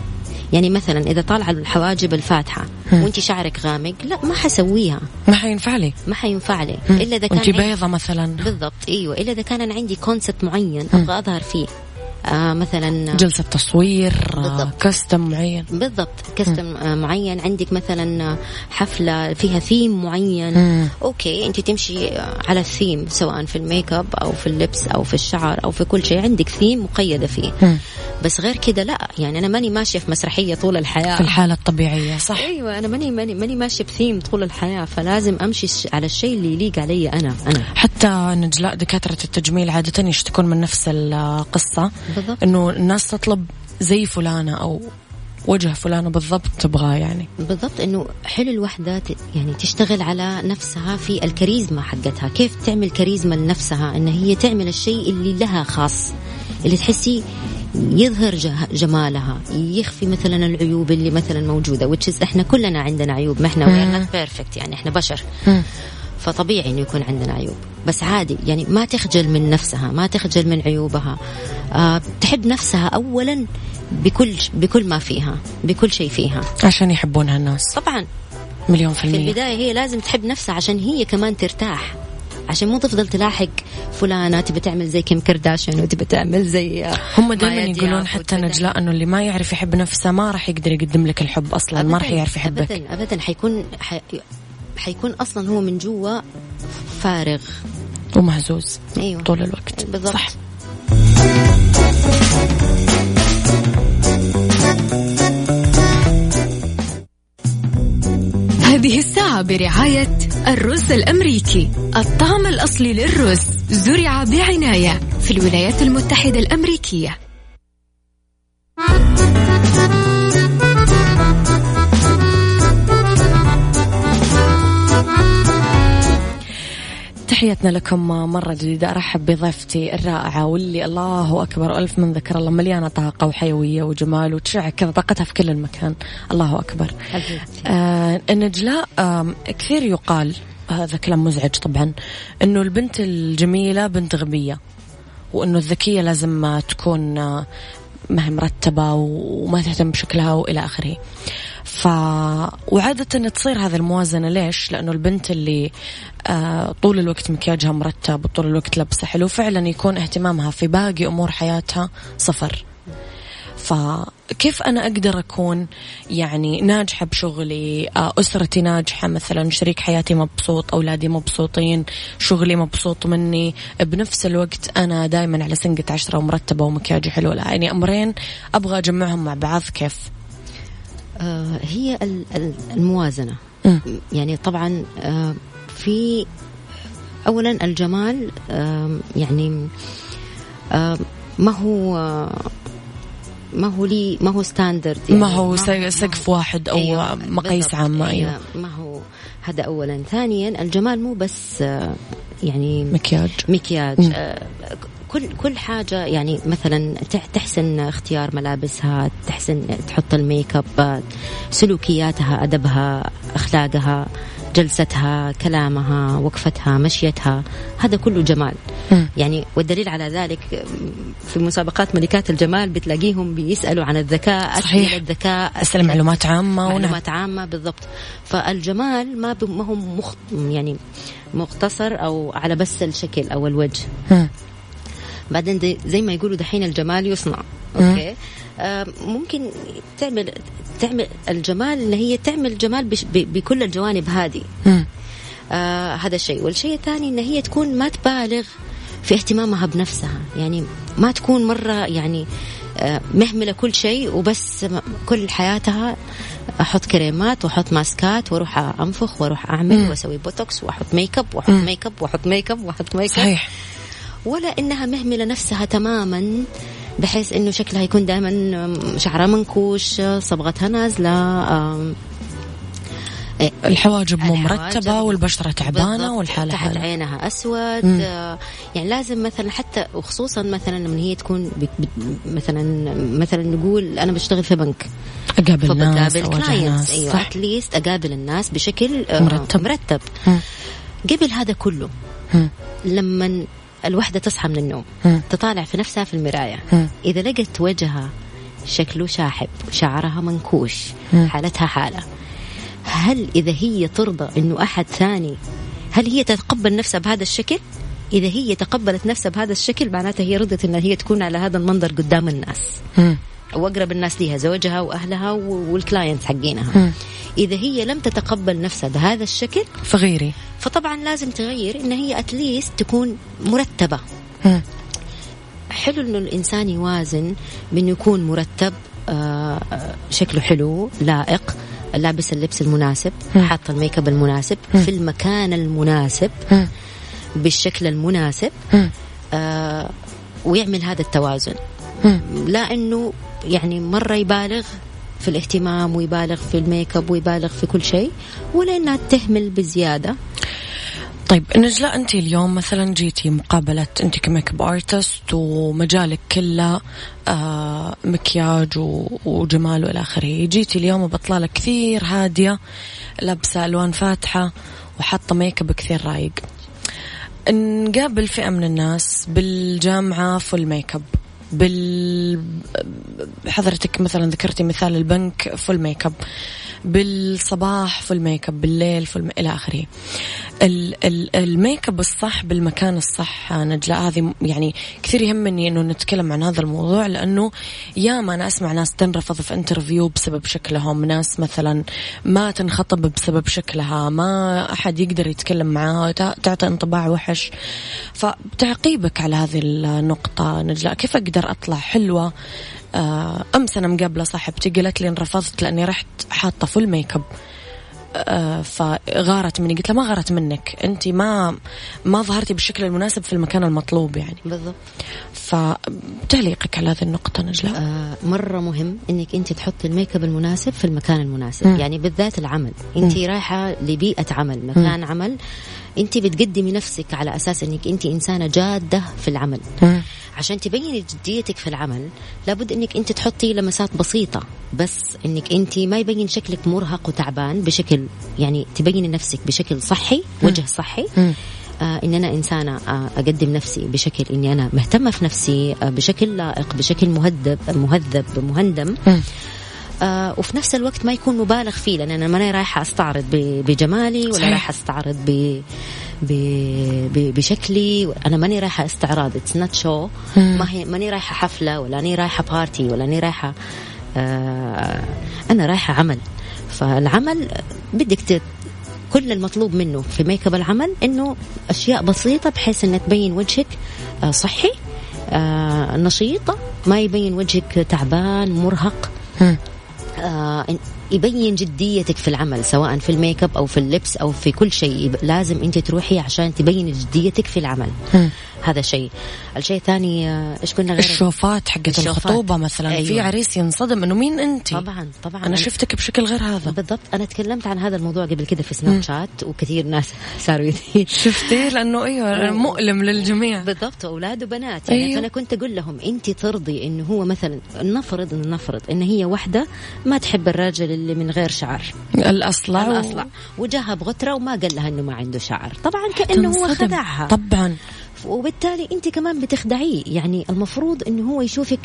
يعني مثلا إذا طالعة الحواجب الفاتحة وانت شعرك غامق لا ما حسويها. ما حينفع لي. ما حينفع لي. إلا إذا كان بيضة مثلا. بالضبط إيوه. إلا إذا كان أنا عندي concept معين أبغى أظهر فيه. آه مثلا جلسة تصوير آه، بالضبط. costume معين. بالضبط costume آه، معين. عندك مثلا آه، حفلة فيها ثيم معين. مم. okay أنت تمشي آه، على الثيم سواء في ال make up أو في اللبس أو في الشعر أو في كل شيء. عندك ثيم مقيدة فيه. مم. بس غير كده لا. يعني أنا ماني ماشية في مسرحية طول الحياة. في الحالة الطبيعية صح. أيوه أنا ماني ماني ماني ماشية بثيم طول الحياة. فلازم أمشي ش- على الشيء اللي يليق علي أنا أنا. حتى نجلاء دكاترة التجميل عادة يشتكون من نفس القصة. إنه الناس تطلب زي فلانة أو وجه فلانة بالضبط تبغاه يعني. بالضبط. إنه حلو الوحدة ت- يعني تشتغل على نفسها في الكاريزما حقتها. كيف تعمل كاريزما لنفسها؟ إن هي تعمل الشيء اللي لها خاص اللي تحسي يظهر جمالها يخفي مثلا العيوب اللي مثلا موجودة is إحنا كلنا عندنا عيوب ما إحنا perfect يعني إحنا بشر. فطبيعي إنه يكون عندنا عيوب. بس عادي يعني ما تخجل من نفسها ما تخجل من عيوبها. تحب نفسها اولا بكل بكل ما فيها بكل شيء فيها. عشان يحبونها الناس. طبعا. مليون في في المية. البداية هي لازم تحب نفسها عشان هي كمان ترتاح. عشان مو تفضل تلاحق فلانة تبي تعمل زي كيم كرداشيان وتبي تعمل زي آه، هم دائما يقولون حتى نجلاء إنه اللي ما يعرف يحب نفسه ما راح يقدر يقدم لك الحب أصلا ما راح يعرف يحبك. ابدا ابدا. حيكون حي... حيكون أصلا هو من جوا فارغ. ومهزوز أيوه طول الوقت. بالضبط. صح هذه الساعة برعاية الرز الأمريكي. الطعم الأصلي للرز زرع بعناية في الولايات المتحدة الأمريكية. تحياتنا لكم مرة جديدة. أرحب بضيفتي الرائعة واللي الله أكبر ألف من ذكر الله مليانة طاقة وحيوية وجمال وتشع كذا طاقتها في كل المكان. الله أكبر. آه نجلاء آه كثير يقال هذا كلام مزعج طبعا أنه البنت الجميلة بنت غبية وأنه الذكية لازم تكون آه، ما هي مرتبة وما تهتم بشكلها وإلى آخره. ف وعادة تصير هذه الموازنة ليش؟ لأنه البنت اللي آه طول الوقت مكياجها مرتب وطول الوقت لابسة حلو فعلا يكون اهتمامها في باقي أمور حياتها صفر. فكيف أنا أقدر أكون يعني ناجحة بشغلي؟ آه، أسرتي ناجحة مثلا شريك حياتي مبسوط أولادي مبسوطين شغلي مبسوط مني. بنفس الوقت أنا دايما على سنقة عشرة ومرتبة ومكياجي حلو. لا يعني أمرين أبغى أجمعهم مع بعض كيف؟ هي ال- ال- الموازنة مم. يعني طبعا آه في اولا الجمال آه يعني آه ما هو آه ما هو لي ما هو standard يعني ما هو سقف واحد أو أيوة، مقاييس بالضبط. عامة أيوة ما هو هذا اولا ثانيا الجمال مو بس آه يعني مكياج مكياج. آه، كل كل حاجة يعني مثلا تح- تحسن اختيار ملابسها تحسن تحط ال make up سلوكياتها أدبها أخلاقها جلستها كلامها وقفتها مشيتها هذا كله جمال. يعني والدليل على ذلك في مسابقات ملكات الجمال بتلاقيهم بيسألوا عن الذكاء صحيح. الذكاء أسأل معلومات عامة ونعم معلومات عامة بالضبط فالجمال ما. ما هو مخ... يعني مقتصر أو على بس الشكل أو الوجه. بعدين دي زي ما يقولوا دحين الجمال يصنع. أوكي؟ آه ممكن تعمل تعمل الجمال ان هي تعمل جمال بش بكل الجوانب هذه. آه هذا شيء والشيء الثاني إن هي تكون ما تبالغ في اهتمامها بنفسها. يعني ما تكون مرة يعني آه مهملة كل شيء وبس كل حياتها أحط كريمات وأحط ماسكات وأروح أنفخ وأروح أعمل وأسوي بوتوكس وأحط make up وأحط make up وأحط make up وأحط make up صحيح. ولا إنها مهملة نفسها تماما بحيث إنه شكلها يكون دائما شعرها منكوش صبغتها نازلة إيه، الحواجب مو مرتبة والبشرة تعبانة والحالة تحت حالة عينها أسود مم. آه، يعني لازم مثلا حتى وخصوصا مثلا من هي تكون مثلا مثلا نقول أنا بشتغل في بنك أقابل ناس أواجه كلاينتس ناس أيوه صح اتليست أقابل الناس بشكل آه، مرتب. مرتب مم. قبل هذا كله مم. لما الوحدة تصحى من النوم مم. تطالع في نفسها في المراية مم. إذا لقت وجهها شكله شاحب شعرها منكوش مم. حالتها حالة هل إذا هي ترضى أنه أحد ثاني هل هي تتقبل نفسها بهذا الشكل إذا هي تقبلت نفسها بهذا الشكل معناتها هي رضت أن هي تكون على هذا المنظر قدام الناس مم. وأقرب الناس ليها زوجها وأهلها و- والكلاينت حقينها مم. إذا هي لم تتقبل نفسها بهذا الشكل فغيري فطبعا لازم تغير إن هي اتليست تكون مرتبة مم. حلو إنه الإنسان يوازن بإنه يكون مرتب آه، آه، شكله حلو لائق لابس اللبس المناسب. حاط الميك أب المناسب في المكان المناسب. بالشكل المناسب. آه، ويعمل هذا التوازن. لا إنه يعني مرة يبالغ في الاهتمام ويبالغ في ال make up ويبالغ في كل شيء ولا إنها تهمل بزيادة؟ طيب نجلاء أنت اليوم مثلا جيتي مقابلة أنت ك make up artist ومجالك كله آه مكياج وجمال والى آخره. جيتي اليوم بطلالة كثير هادية لابسة ألوان فاتحة وحاطة make up كثير رايق. نقابل فئة من الناس بالجامعة full make up بال حضرتك مثلا ذكرتي مثال البنك full make up بالصباح full make up بالليل full م... إلى آخره. ال- ال- ال make up الصح بالمكان الصح نجلاء. هذه يعني كثير يهمني إنه نتكلم عن هذا الموضوع لأنه ياما أنا أسمع ناس تنرفض في interview بسبب شكلهم ناس مثلا ما تنخطب بسبب شكلها ما أحد يقدر يتكلم معاها تع- تعطي انطباع وحش. فبتعقيبك على هذه النقطة نجلاء كيف أقدر أطلع حلوة آه، أمس أنا مقابلة صاحبتي قالت لي إن رفضت لأني رحت حاطة full make up آه، فغارت مني. قلت لها ما غارت منك أنت ما ما ظهرتي بالشكل المناسب في المكان المطلوب يعني. بالضبط. فتعليقك على هذه النقطة نجلاء؟ آه مرة مهم إنك أنت تحطي ال make up المناسب في المكان المناسب مم. يعني بالذات العمل. أنت رايحة لبيئة عمل مكان عمل. انت بتقدمي نفسك على أساس إنك انت إنسانة جادة في العمل مم. عشان تبيني جديتك في العمل لابد إنك انت تحطي لمسات بسيطة بس إنك انت ما يبين شكلك مرهق وتعبان بشكل يعني تبيني نفسك بشكل صحي وجه صحي مم. آه إن أنا إنسانة آه أقدم نفسي بشكل إني أنا مهتمة في نفسي آه بشكل لائق بشكل مهذب مهذب مهندم مم. آه وفي نفس الوقت ما يكون مبالغ فيه لأن أنا ماني رايحة أستعرض بجمالي ولا صحيح. رايحة أستعرض ب بشكلي. أنا ماني رايحة استعراض. it's not show ما هي ماني رايحة حفلة ولا أني رايحة party ولا أني رايحة آه أنا رايحة عمل. فالعمل بدك كل المطلوب منه في make up العمل إنه أشياء بسيطة بحيث انها تبين وجهك آه صحي آه نشيطه ما يبين وجهك تعبان مرهق. مم. آه إن- يبين جديتك في العمل سواء في ال make up أو في اللبس أو في كل شيء لازم أنت تروحي عشان تبين جديتك في العمل. هذا شيء. الشيء الثاني آه، إيش قلنا غير؟ الشوفات حقت. الخطوبة مثلا أيوة. في عريس ينصدم إنه مين أنت؟ طبعا طبعا. أنا شفتك بشكل غير هذا. بالضبط. أنا تكلمت عن هذا الموضوع قبل كده في Snapchat وكثير ناس صاروا شفتي لأنه أيوه مؤلم للجميع. بالضبط. أولاد وبنات. يعني أيوه. فانا كنت أقول لهم أنت ترضي انه هو مثلا نفرض نفرض إن هي واحدة ما تحب الراجل اللي من غير شعر. الاصلع و- الاصلع وجاها بغترة وما قال لها إنه ما عنده شعر. طبعا كأنه هو. خدعها. طبعا. وبالتالي أنت كمان بتخدعيه. يعني المفروض إنه هو يشوفك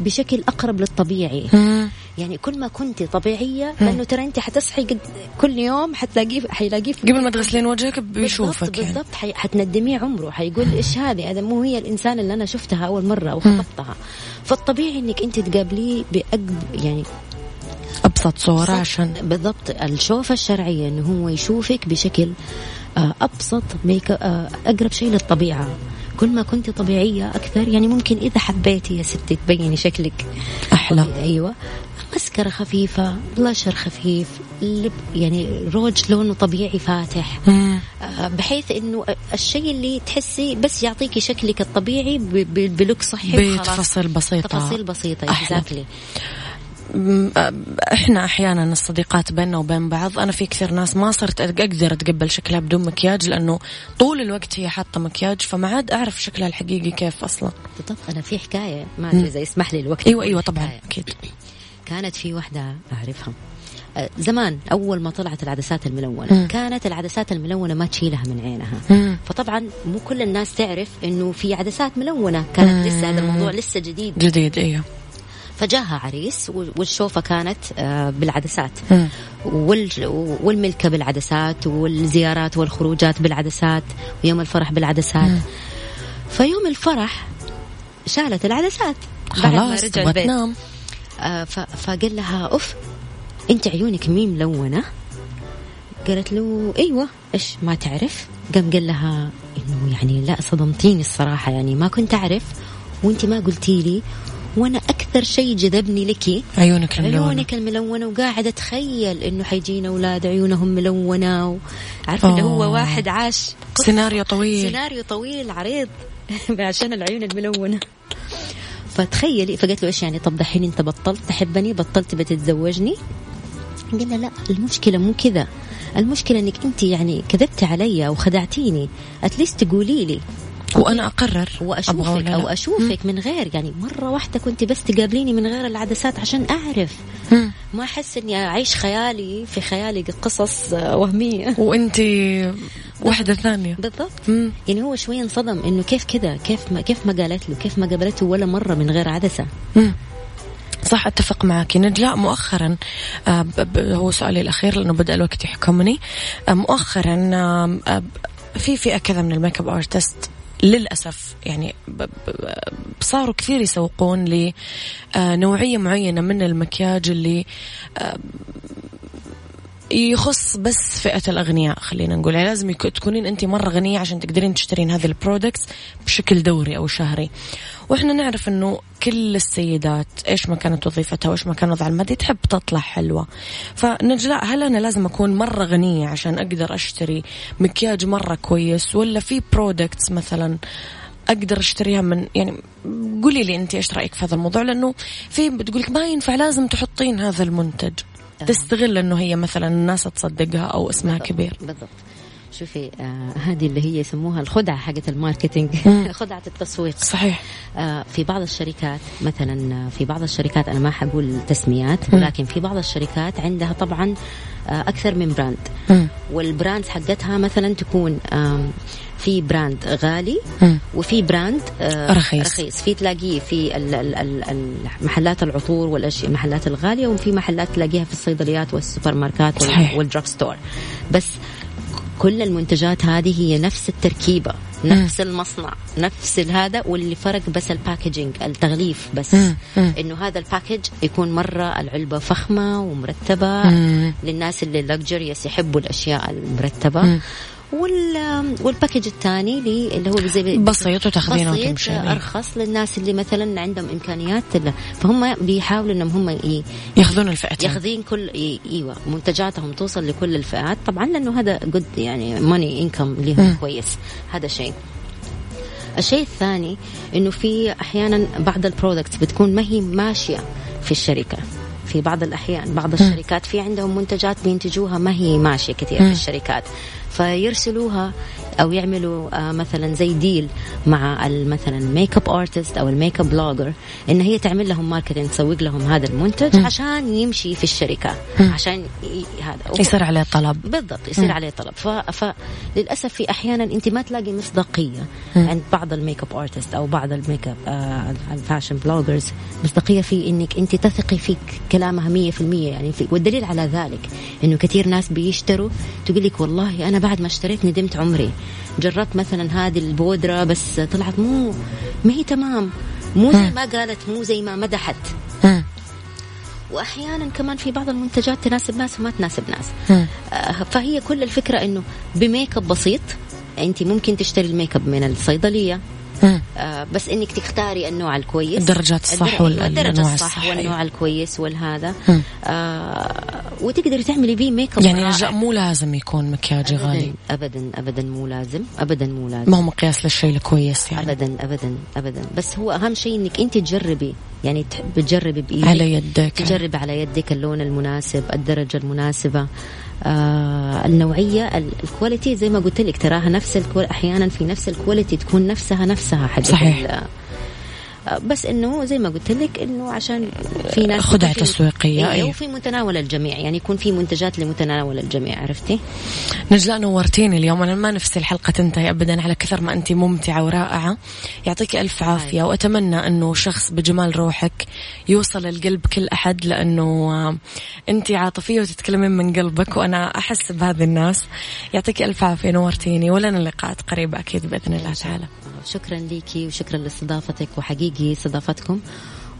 بشكل أقرب للطبيعي. مم. يعني كل ما كنت طبيعية لأنه ترى أنت حتصحي قد كل يوم حتلاقيه حيلاقيه قبل ما تغسلين وجهك بيشوفك بالضبط يعني. بالضبط. حي... حتندميه عمره. حيقول إيش هذه؟ هذا مو هي الإنسان اللي أنا شفتها أول مرة أو خطبتها فالطبيعي إنك أنت تقابليه بأقب يعني أبسط صورة عشان بالضبط الشوفة الشرعية إنه هو يشوفك بشكل آه، أبسط make آه، أقرب شيء للطبيعة. كل ما كنت طبيعية أكثر يعني ممكن إذا حبيتي يا ستي تبيني شكلك. أحلى. أيوة. مسكرة خفيفة بلاشر خفيف لب يعني روج لونه طبيعي فاتح. آه، بحيث إنه الشيء اللي تحسي بس يعطيكي شكلك الطبيعي ب look صحي. بتفاصيل بسيطة. تفاصيل بسيطة. exactly إحنا أحيانا الصديقات بيننا وبين بعض أنا في كثير ناس ما صرت أقدر أتقبل شكلها بدون مكياج لأنه طول الوقت هي حاطة مكياج فما عاد أعرف شكلها الحقيقي كيف أصلا. بالضبط أنا في حكاية ما أدري إذا يسمح لي الوقت أيوه أيوه طبعا. أكيد. كانت في واحدة أعرفها. زمان أول ما طلعت العدسات الملونة مم. كانت العدسات الملونة ما تشيلها من عينها. مم. فطبعا مو كل الناس تعرف إنه في عدسات ملونة كانت لسه هذا الموضوع لسه جديد. جديد أيوه. فجاها عريس وال- والشوفة كانت آه، بالعدسات. مم. وال- والملكة بالعدسات والزيارات والخروجات بالعدسات ويوم الفرح بالعدسات. فيوم الفرح شالت العدسات بعد ما خلاص رجع البيت. تنام آه، فقال لها أوف أنت عيونك مي ملونة. قالت له أيوه. إيش ما تعرف؟ قام قال لها إنه يعني لا صدمتيني الصراحة يعني ما كنت أعرف وأنت ما قلتي لي وأنا أكثر شيء جذبني لك عيونك الملونة. عيونك الملونة وقاعده اتخيل انه حيجينا أولاد عيونهم ملونة عارفة اللي هو. واحد عاش. سيناريو طويل. سيناريو طويل عريض. عشان العيون الملونة. فتخيلي فقالت له إيش يعني؟ طب دحين أنت بطلت تحبني بطلت بتتزوجني؟ قال لا المشكلة مو كذا. المشكلة إنك أنت يعني كذبتي علي أو خدعتيني. اتليست تقولي لي. وأنا أقرر وأشوفك أو. أشوفك من غير يعني مرة واحدة كنت بس تقابليني من غير العدسات عشان أعرف. مم. ما أحس إني أعيش خيالي في خيالي قصص آه، وهمية. وأنت واحدة ثانية. بالضبط. مم. يعني هو شوي انصدم إنه كيف كذا كيف ما كيف ما قالت له؟ كيف ما قابلته ولا مرة من غير عدسة؟ مم. صح أتفق معك. نجلاء مؤخرا آه، هو سؤالي الأخير لأنه بدأ الوقت يحكمني. آه، مؤخرا آه، في فئة كذا من ال make up artist للأسف يعني صاروا كثير يسوقون لنوعية معينة من المكياج اللي آه، يخص بس فئة الأغنياء خلينا نقول. يعني لازم تكونين أنت مرة غنية عشان تقدرين تشترين هذه ال products بشكل دوري أو شهري. وإحنا نعرف أنه كل السيدات إيش ما كانت وظيفتها وإيش ما كان وضعها المادي تحب تطلع حلوة. فنجلاء هل أنا لازم أكون مرة غنية عشان أقدر أشتري مكياج مرة كويس؟ ولا في products مثلا أقدر أشتريها من يعني قولي لي انت إيش رأيك في هذا الموضوع؟ لأنه في بتقولك ما ينفع لازم تحطين هذا المنتج. تستغل إنه هي مثلا الناس تصدقها أو اسمها كبير. بالضبط. شوفي آه هذه اللي هي يسموها الخدعة حقت ال marketing. خدعة التسويق. صحيح. آه، في بعض الشركات مثلا آه، في بعض الشركات أنا ما حقول تسميات ولكن في بعض الشركات عندها طبعا آه، أكثر من brand مم. وال brand حقتها مثلا تكون آم، في brand غالي. وفي brand آه، رخيص. رخيص في تلاقيه في المحلات العطور والأشياء المحلات الغالية وفي محلات تلاقيها في الصيدليات والسوبر ماركتات صحيح. وال drugstore بس كل المنتجات هذه هي نفس التركيبة نفس المصنع نفس هذا واللي فرق بس ال packaging التغليف بس. إنه هذا ال package يكون مرة العلبة فخمة ومرتبة مم. للناس اللي luxurious يحبوا الأشياء المرتبة مم. وال وال package الثاني اللي اللي هو زي بسيط وتأخذينه وتمشي أرخص للناس اللي مثلا عندهم إمكانيات. فهم بيحاولوا إنهم هم ي- يأخذون الفئتين. يأخذين كل إيوه منتجاتهم توصل لكل الفئات. طبعا لأنه هذا قد يعني money income لهم كويس. هذا شيء. الشيء الثاني إنه في أحيانا بعض ال products بتكون ما هي ماشية في الشركة. في بعض الأحيان بعض الشركات في عندهم منتجات بينتجوها ما هي ماشية كثير في الشركات فيرسلوها أو يعملوا آه مثلا زي deal مع مثلا makeup artist أو ال makeup blogger إن هي تعمل لهم marketing تسوق لهم هذا المنتج عشان يمشي في الشركة عشان ي- هذا. يصير عليه طلب. بالضبط يصير عليه طلب. ف... فللاسف في أحيانا أنت ما تلاقي مصداقية عند بعض ال makeup artist أو بعض الميك اب آه ال fashion bloggers مصداقية في إنك أنت تثقي في كلامها 100% يعني في والدليل على ذلك إنه كثير ناس بيشتروا تقول لك والله أنا بعد ما اشتريت ندمت عمري. جربت مثلا هذه البودرة بس طلعت مو ما هي تمام مو زي ما قالت مو زي ما مدحت. واحيانا كمان في بعض المنتجات تناسب ناس وما تناسب ناس. آه، فهي كل الفكرة إنه بميك أب بسيط أنت ممكن تشتري الميك أب من الصيدلية. آه، بس إنك تختاري النوع الكويس. الدرجات الصح الدر- وال- الدرجة الأنواع الصح والنوع. الكويس والهذا. آه وتقدري تعملي بيه ميك اب يعني رائع. مو لازم يكون مكياجي غالي. ابدا ابدا مو لازم. ابدا مو لازم. ما هو مقياس للشيء الكويس يعني. ابدا ابدا ابدا. بس هو أهم شيء إنك أنت تجربي يعني تحب تجربي بايدك على يدك. تجرب على يدك اللون المناسب الدرجة المناسبة. آه النوعية ال- ال quality زي ما قلت لك تراها نفس ال qual أحيانا في نفس ال quality تكون نفسها نفسها حق صحيح. بس إنه زي ما قلت لك إنه عشان في ناس خدعة في- تسويقية، أي أي. وفي متناول الجميع يعني يكون في منتجات لمتناول الجميع عرفتي؟ نجلاء نورتيني اليوم. أنا ما نفسي الحلقة تنتهي ابدا على كثر ما أنت ممتعة ورائعة. يعطيك ألف عافية. وأتمنى إنه شخص بجمال روحك يوصل القلب كل أحد لأنه آه، أنت عاطفية وتتكلمين من قلبك وأنا أحس بهذه الناس. يعطيك ألف عافية نورتيني. ولنا لقاءات قريبة أكيد بإذن الله. تعالى. شكرا ليكي وشكرا لاستضافتك وحقيقي استضافتكم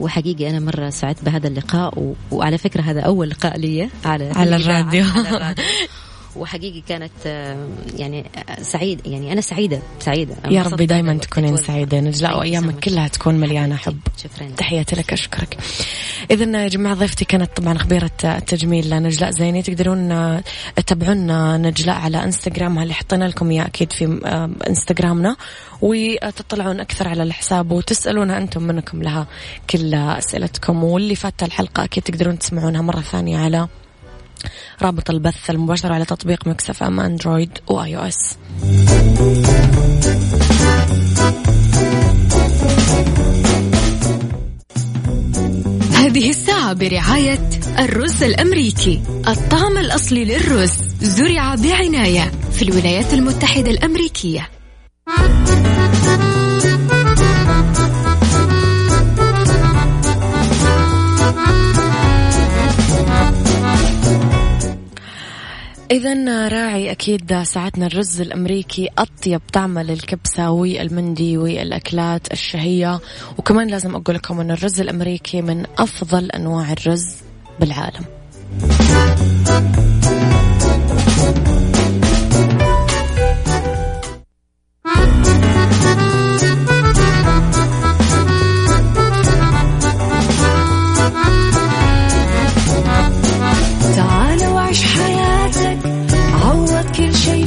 وحقيقي أنا مرة سعدت بهذا اللقاء و... وعلى فكرة هذا أول لقاء لي على على الراديو. على الراديو. وحقيقي كانت آه، يعني آه، سعيد يعني أنا سعيدة سعيدة. يا ربي دائما تكونين. سعيدة. نجلاء وأيامك. كلها تكون مليانة حب. شكرا. تحياتي لك أشكرك. إذا يا جماعة ضيفتي كانت طبعا خبيرة التجميل نجلاء زيني. تقدرون آه، تتابعون نجلاء على انستغرامها اللي حطينا لكم إياه؟ أكيد في آه، إنستغرامنا. وتطلعون أكثر على الحساب وتسألونها أنتم منكم لها كل أسئلتكم. واللي فات الحلقة أكيد تقدرون تسمعونها مرة ثانية على رابط البث المباشر على تطبيق Mix FM Android و iOS هذه الساعة برعاية الرز الأمريكي. الطعم الأصلي للرز زرع بعناية في الولايات المتحدة الأمريكية. إذا راعي أكيد ساعتنا الرز الأمريكي أطيب طعم للكبسة والمندي والأكلات الشهية. وكمان لازم أقول لكم أن الرز الأمريكي من أفضل أنواع الرز بالعالم.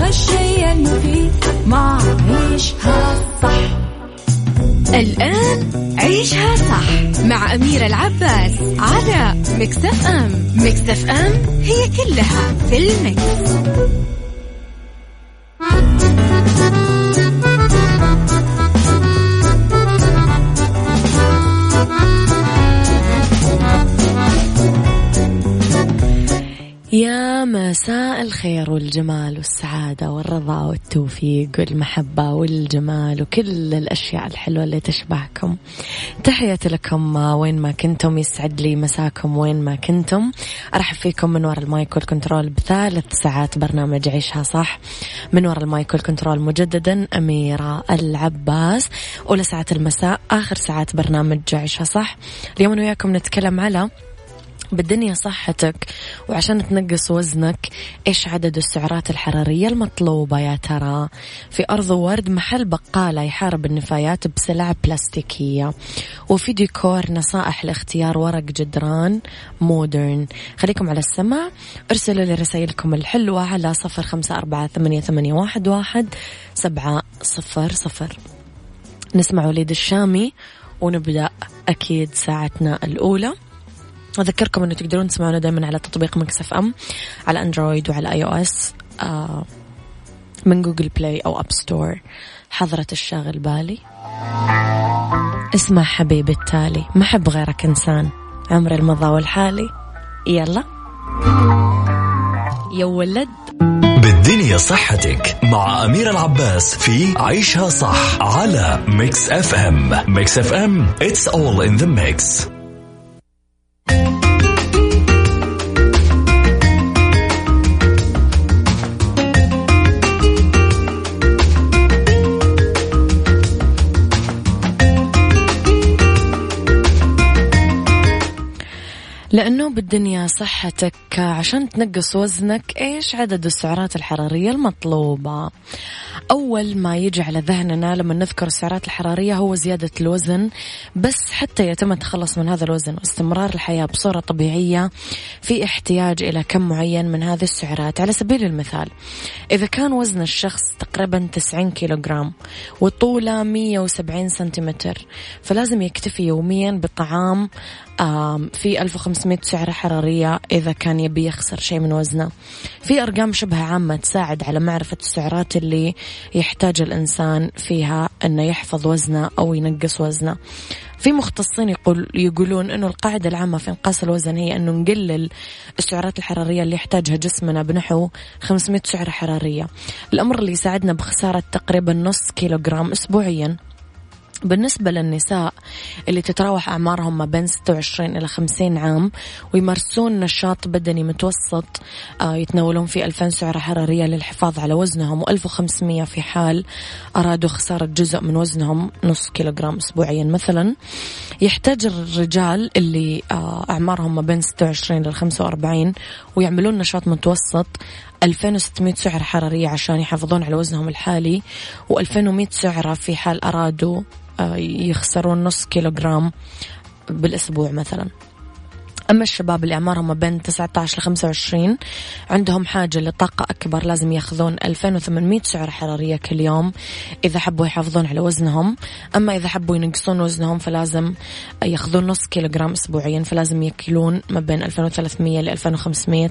تبغى الشيء المفيد مع عيشها صح الآن عيشها صح مع أميرة العباس على Mix FM Mix FM هي كلها في ال mix. يا مساء الخير والجمال والسعادة والرضا والتوفيق والمحبة والجمال وكل الأشياء الحلوة اللي تشبهكم. تحياتي لكم وين ما كنتم يسعد لي مساكم وين ما كنتم. أرحب فيكم من وراء ال mic وال control بثالث ساعات برنامج عيشها صح. من وراء ال mic وال control مجددا أميرة العباس. أولى ساعات المساء آخر ساعات برنامج عيشها صح. اليوم وياكم نتكلم على بالدنيا صحتك وعشان تنقص وزنك إيش عدد السعرات الحرارية المطلوبة يا ترى؟ في أرض ورد محل بقالة يحارب النفايات بسلع بلاستيكية. وفي ديكور نصائح لاختيار ورق جدران مودرن خليكم على السمع. ارسلوا لي رسائلكم الحلوة على صفر خمسة أربعة ثمانية, ثمانية واحد, واحد سبعة صفر صفر. نسمع وليد الشامي ونبدأ أكيد ساعتنا الأولى. أذكركم أنه تقدرون تسمعونا دائما على تطبيق Mix FM على Android وعلى iOS من Google Play أو App Store حضرة الشاغل بالي. اسمع حبيبي التالي ما حب غيرك إنسان. عمر المضى والحالي. يلا. يا ولد. بالدنيا صحتك مع أميرة العباس في عيشها صح على Mix FM. Mix FM it's all in the mix. لأنه بالدنيا الدنيا صحتك عشان تنقص وزنك إيش عدد السعرات الحرارية المطلوبة؟ أول ما يجي على ذهننا لما نذكر السعرات الحرارية هو زيادة الوزن بس حتى يتم التخلص من هذا الوزن واستمرار الحياة بصورة طبيعية في احتياج إلى كم معين من هذه السعرات. على سبيل المثال إذا كان وزن الشخص تقريبا 90 كيلوغرام وطوله 170 سنتيمتر فلازم يكتفي يوميا بطعام في 1500 سعرة حرارية إذا كان يبي يخسر شيء من وزنه. في أرقام شبه عامة تساعد على معرفة السعرات اللي يحتاج الإنسان فيها أنه يحفظ وزنه أو ينقص وزنه. في مختصين يقول يقولون إنه القاعدة العامة في إنقاص الوزن هي إنه نقلل السعرات الحرارية اللي يحتاجها جسمنا بنحو 500 سعرة حرارية. الأمر اللي يساعدنا بخسارة تقريبا نص كيلوغرام اسبوعيا. بالنسبة للنساء اللي تتراوح أعمارهم ما بين 26 إلى 50 عام ويمارسون نشاط بدني متوسط آه، يتناولون فيه 2000 سعرة حرارية للحفاظ على وزنهم و1500 في حال أرادوا خسارة جزء من وزنهم نص كيلوغرام أسبوعيا مثلا. يحتاج الرجال اللي آه، أعمارهم ما بين 26 إلى 45 ويعملون نشاط متوسط 2600 سعرة حرارية عشان يحافظون على وزنهم الحالي و2100 سعرة في حال أرادوا يخسرون نص كيلوغرام بالأسبوع مثلا. أما الشباب اللي أعمارهم ما بين 19 ل 25 عندهم حاجة لطاقة أكبر لازم يأخذون 2800 سعرة حرارية كل يوم إذا حبوا يحافظون على وزنهم. أما إذا حبوا ينقصون وزنهم فلازم يأخذون نص كيلوغرام أسبوعيا فلازم يأكلون ما بين 2300 ل 2500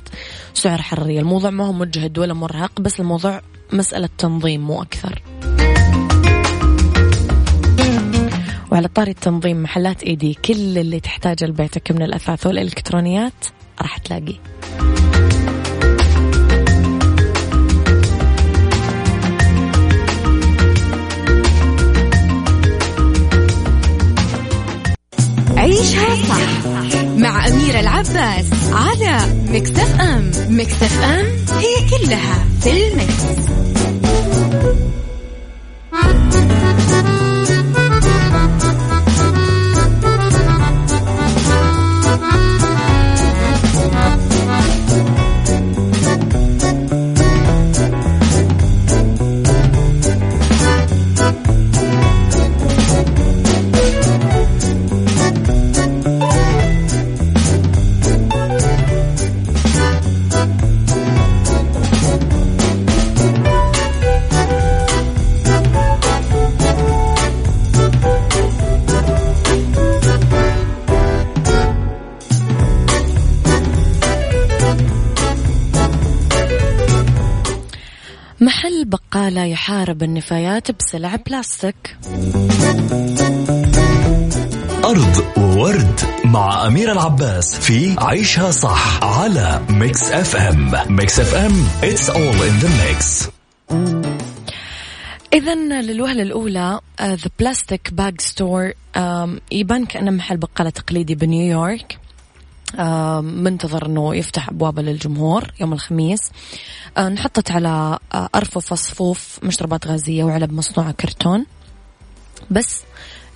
سعرة حرارية. الموضوع ما هو مجهد ولا مرهق بس الموضوع مسألة تنظيم مو أكثر. وعلى طاري التنظيم محلات ايدي كل اللي تحتاجه لبيتك من الأثاث والإلكترونيات راح تلاقيه. عيشها صح مع أميرة العباس على مكتف أم مكتف أم هي كلها في المكس. لا يحارب النفايات بسلع بلاستيك. around the world مع أميرة العباس في عيشها صح على Mix FM Mix FM it's all in the mix. إذا للوهلة الأولى The Plastic Bag Store يبان كأنه محل بقالة تقليدي بنيويورك. منتظر إنه يفتح ابوابه للجمهور يوم الخميس. آه، انحطت على آه، ارفف صفوف مشروبات غازية وعلب مصنوعه كرتون. بس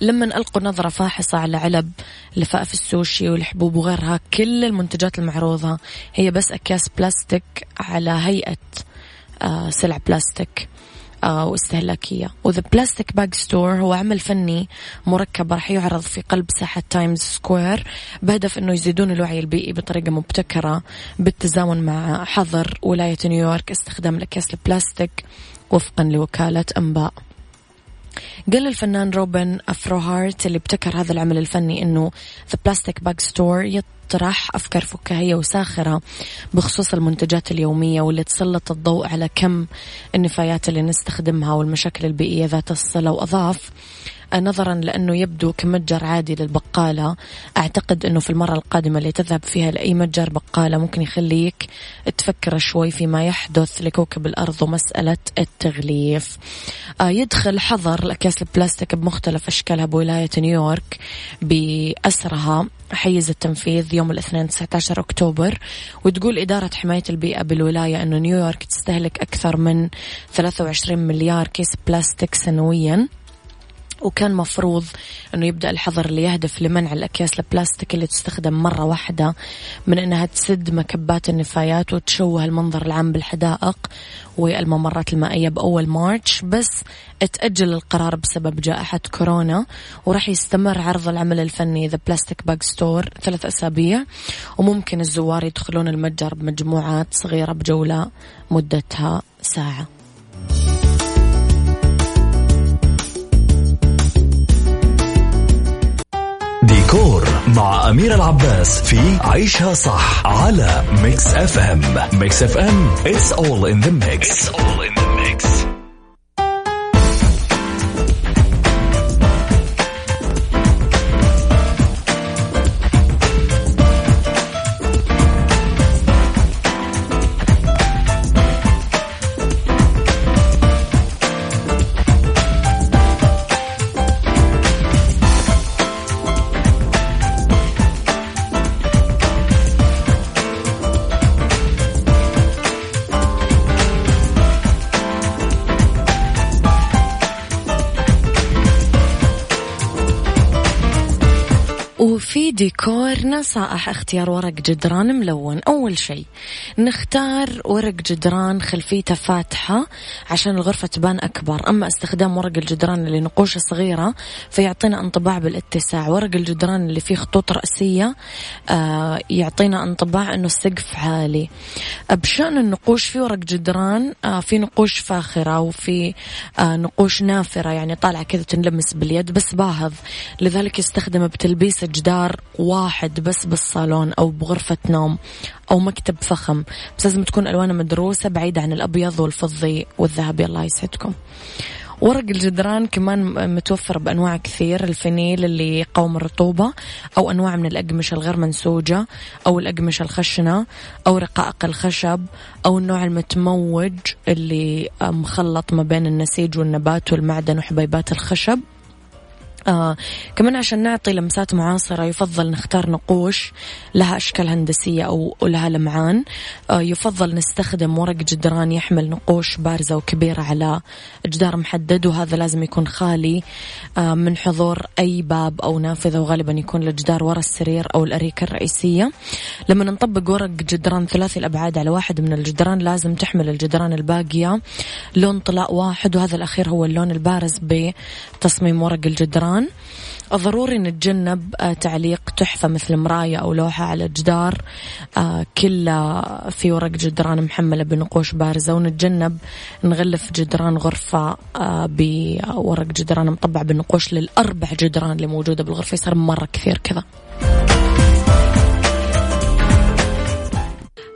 لما ألقوا نظرة فاحصة على علب لفائف السوشي والحبوب وغيرها كل المنتجات المعروضة هي بس أكياس بلاستيك على هيئة آه، سلع بلاستيك. واستهلاكية. و The Plastic Bag Store هو عمل فني مركب راح يعرض في قلب ساحة تايمز سكوير بهدف أنه يزيدون الوعي البيئي بطريقة مبتكرة بالتزامن مع حظر ولاية نيويورك استخدام الأكياس البلاستيك وفقا لوكالة أنباء. قال الفنان روبن أفروهارت اللي ابتكر هذا العمل الفني إنه The Plastic Bag Store يطرح أفكار فكاهية وساخرة بخصوص المنتجات اليومية واللي تسلط الضوء على كم النفايات اللي نستخدمها والمشاكل البيئية ذات الصلة واضاف نظرا لأنه يبدو كمتجر عادي للبقالة. أعتقد أنه في المرة القادمة اللي تذهب فيها لأي متجر بقالة ممكن يخليك تفكر شوي فيما يحدث لكوكب الأرض ومسألة التغليف. آه، يدخل حظر الأكياس البلاستيك بمختلف أشكالها بولاية نيويورك بأسرها. حيز التنفيذ يوم الاثنين 19 أكتوبر. وتقول إدارة حماية البيئة بالولاية أنه نيويورك تستهلك أكثر من 23 مليار كيس بلاستيك سنوياً. وكان مفروض أنه يبدأ الحظر اللي يهدف لمنع الأكياس البلاستيك اللي تستخدم مرة واحدة من أنها تسد مكبات النفايات وتشوه المنظر العام بالحدائق والممرات المائية بأول مارش بس اتأجل القرار بسبب جائحة كورونا وراح يستمر عرض العمل الفني The Plastic Bag Store ثلاث أسابيع وممكن الزوار يدخلون المتجر بمجموعات صغيرة بجولة مدتها ساعة. ديكور مع أمير العباس في عيشها صح على ميكس اف ام ميكس اف ام it's all in the mix. It's all in the mix ديكور نصائح اختيار ورق جدران ملون. أول شيء نختار ورق جدران خلفيته فاتحة عشان الغرفة تبان أكبر. أما استخدام ورق الجدران اللي نقوشه صغيرة فيعطينا انطباع بالاتساع. ورق الجدران اللي فيه خطوط رأسية آه يعطينا انطباع أنه السقف عالي. بشأن النقوش في ورق جدران آه في نقوش فاخرة وفي آه نقوش نافرة يعني طالعة كذا تنلمس باليد بس باهظ. لذلك يستخدم بتلبيس جدار واحد بس بالصالون أو بغرفة نوم أو مكتب فخم. بس لازم تكون ألوانه مدروسة بعيدة عن الأبيض والفضي والذهبي الله يسعدكم. ورق الجدران كمان متوفر بأنواع كثير. الفينيل اللي يقاوم الرطوبة أو أنواع من الأقمشة الغير منسوجة أو الأقمشة الخشنة أو رقائق الخشب أو النوع المتموج اللي مخلط ما بين النسيج والنبات والمعدن وحبيبات الخشب. آه كمان عشان نعطي لمسات معاصرة يفضل نختار نقوش لها أشكال هندسية أو لها لمعان. آه يفضل نستخدم ورق جدران يحمل نقوش بارزة وكبيرة على جدار محدد وهذا لازم يكون خالي آه من حضور أي باب أو نافذة وغالبا يكون الجدار ورا السرير أو الأريكة الرئيسية. لما نطبق ورق جدران ثلاثي الأبعاد على واحد من الجدران لازم تحمل الجدران الباقية لون طلاء واحد وهذا الأخير هو اللون البارز بتصميم ورق الجدران. الجدران ضروري نتجنب آه، تعليق تحفة مثل مراية أو لوحة على جدار آه، كلها في ورق جدران محملة بنقوش بارزة. ونتجنب نغلف جدران غرفة آه، بورق جدران مطبع بالنقوش للأربع جدران اللي موجودة بالغرفة. يصير مرة كثير كذا.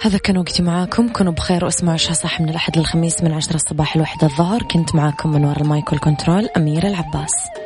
هذا كان وقتي معاكم. كونوا بخير واسمعوا عشاء صح من الأحد للخميس من عشرة الصباح الواحدة الظهر. كنت معاكم من وراء المايك والكنترول أميرة العباس.